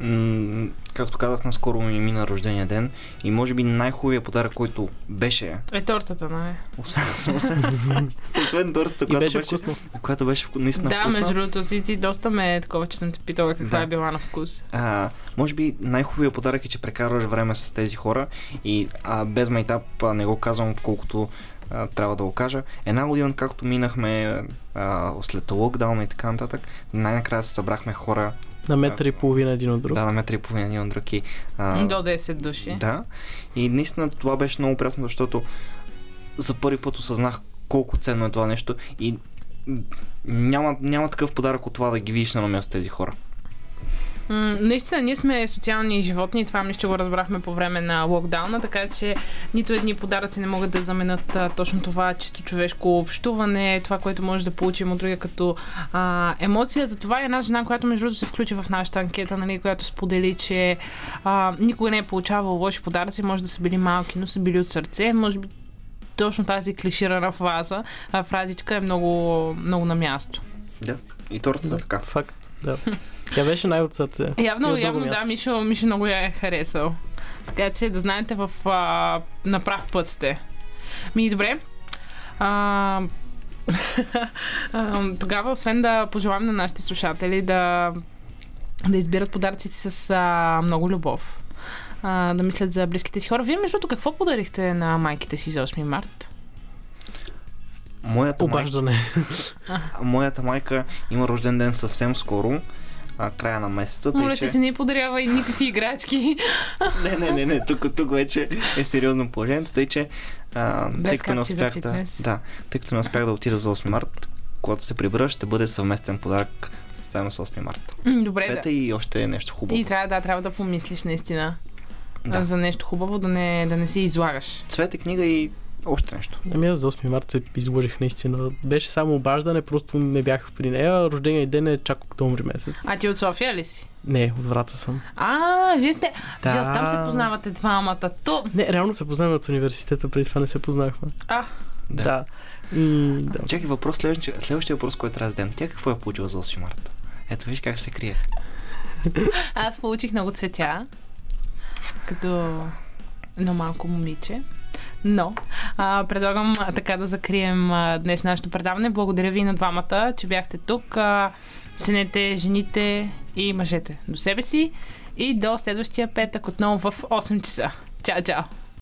М- както казах, наскоро ми мина рождения ден и може би най-хубавият подарък, който беше, Е тортата, нали? освен, освен, освен тортата, И която беше беше, вкусно. която беше вку- наистина Да, вкусна. между другото, ти, ти доста ме е такова, че съм те питала каква Да. е била на вкус. А, може би най-хубавият подарък е, че прекарваш време с тези хора и а, без майтап не го казвам колкото а, трябва да го кажа. Една година, както минахме а, след локдауна и така нататък, най-накрая се събрахме хора На метър и половина един от друг. да, на метри и половина един от друг. И, а, До 10 души. Да. И наистина това беше много приятно, защото за първи път осъзнах колко ценно е това нещо и няма, няма такъв подарък от това да ги видиш на намест с тези хора. М, Наистина, ние сме социални животни и това мисля, че го разбрахме по време на локдауна, така че нито едни подаръци не могат да заменят а, точно това чисто човешко общуване, това, което може да получим от другия като а, емоция. Затова е една жена, която между другото се включи в нашата анкета, нали, която сподели, че а, никога не е получавала лоши подаръци, може да са били малки, но са били от сърце. Може би точно тази клиширана фраза, а, фразичка е много, много на място. Да. И тортата Да, така. Факт, да. Тя беше най от сърце. И Явно, от явно да. Мишо, Мишо много я е харесал. Така че да знаете в а, на прав път сте. Ми, добре. А, а, тогава, освен да пожелам на нашите слушатели да, да избират подаръците с а, много любов, а, да мислят за близките си хора. Вие, между другото, какво подарихте на майките си за 8 март? Моята, майка, Обаждане. моята майка има рожден ден съвсем скоро, а, края на месеца. Моля че... ти се, не подарява и никакви играчки. Не, не, не, не, тук, тук вече е сериозно положението, тъй че а, Без тъй като не успях да, да, тъй като не успях да отида за 8 март, когато се прибера, ще бъде съвместен подарък заедно с 8 март. М, Добре, Цвета да. и още нещо хубаво. И трябва, да, трябва да помислиш наистина Да. за нещо хубаво, да не, да не си излагаш. Цвете книга и Още нещо. Ами аз за 8 марта се изложих наистина. Беше само обаждане, просто не бях при нея. Рождения ден е чак октомври месец. А ти от София ли си? Не, от Враца съм. А, вие сте... Да. Вие там се познавате двамата. То... Не, реално се познаваме от университета, преди това не се познахме. А, Да. да. М, да. Чакай въпрос, следващия, следващия въпрос, който трябва да зададем. Тя какво е получила за 8 марта? Ето виж как се крие. аз получих много цветя. Като едно малко момиче. Но а, предлагам така да закрием а, днес нашето предаване. Благодаря ви на двамата, че бяхте тук. А, ценете жените и мъжете до себе си. И до следващия петък отново в 8 часа. Чао, чао!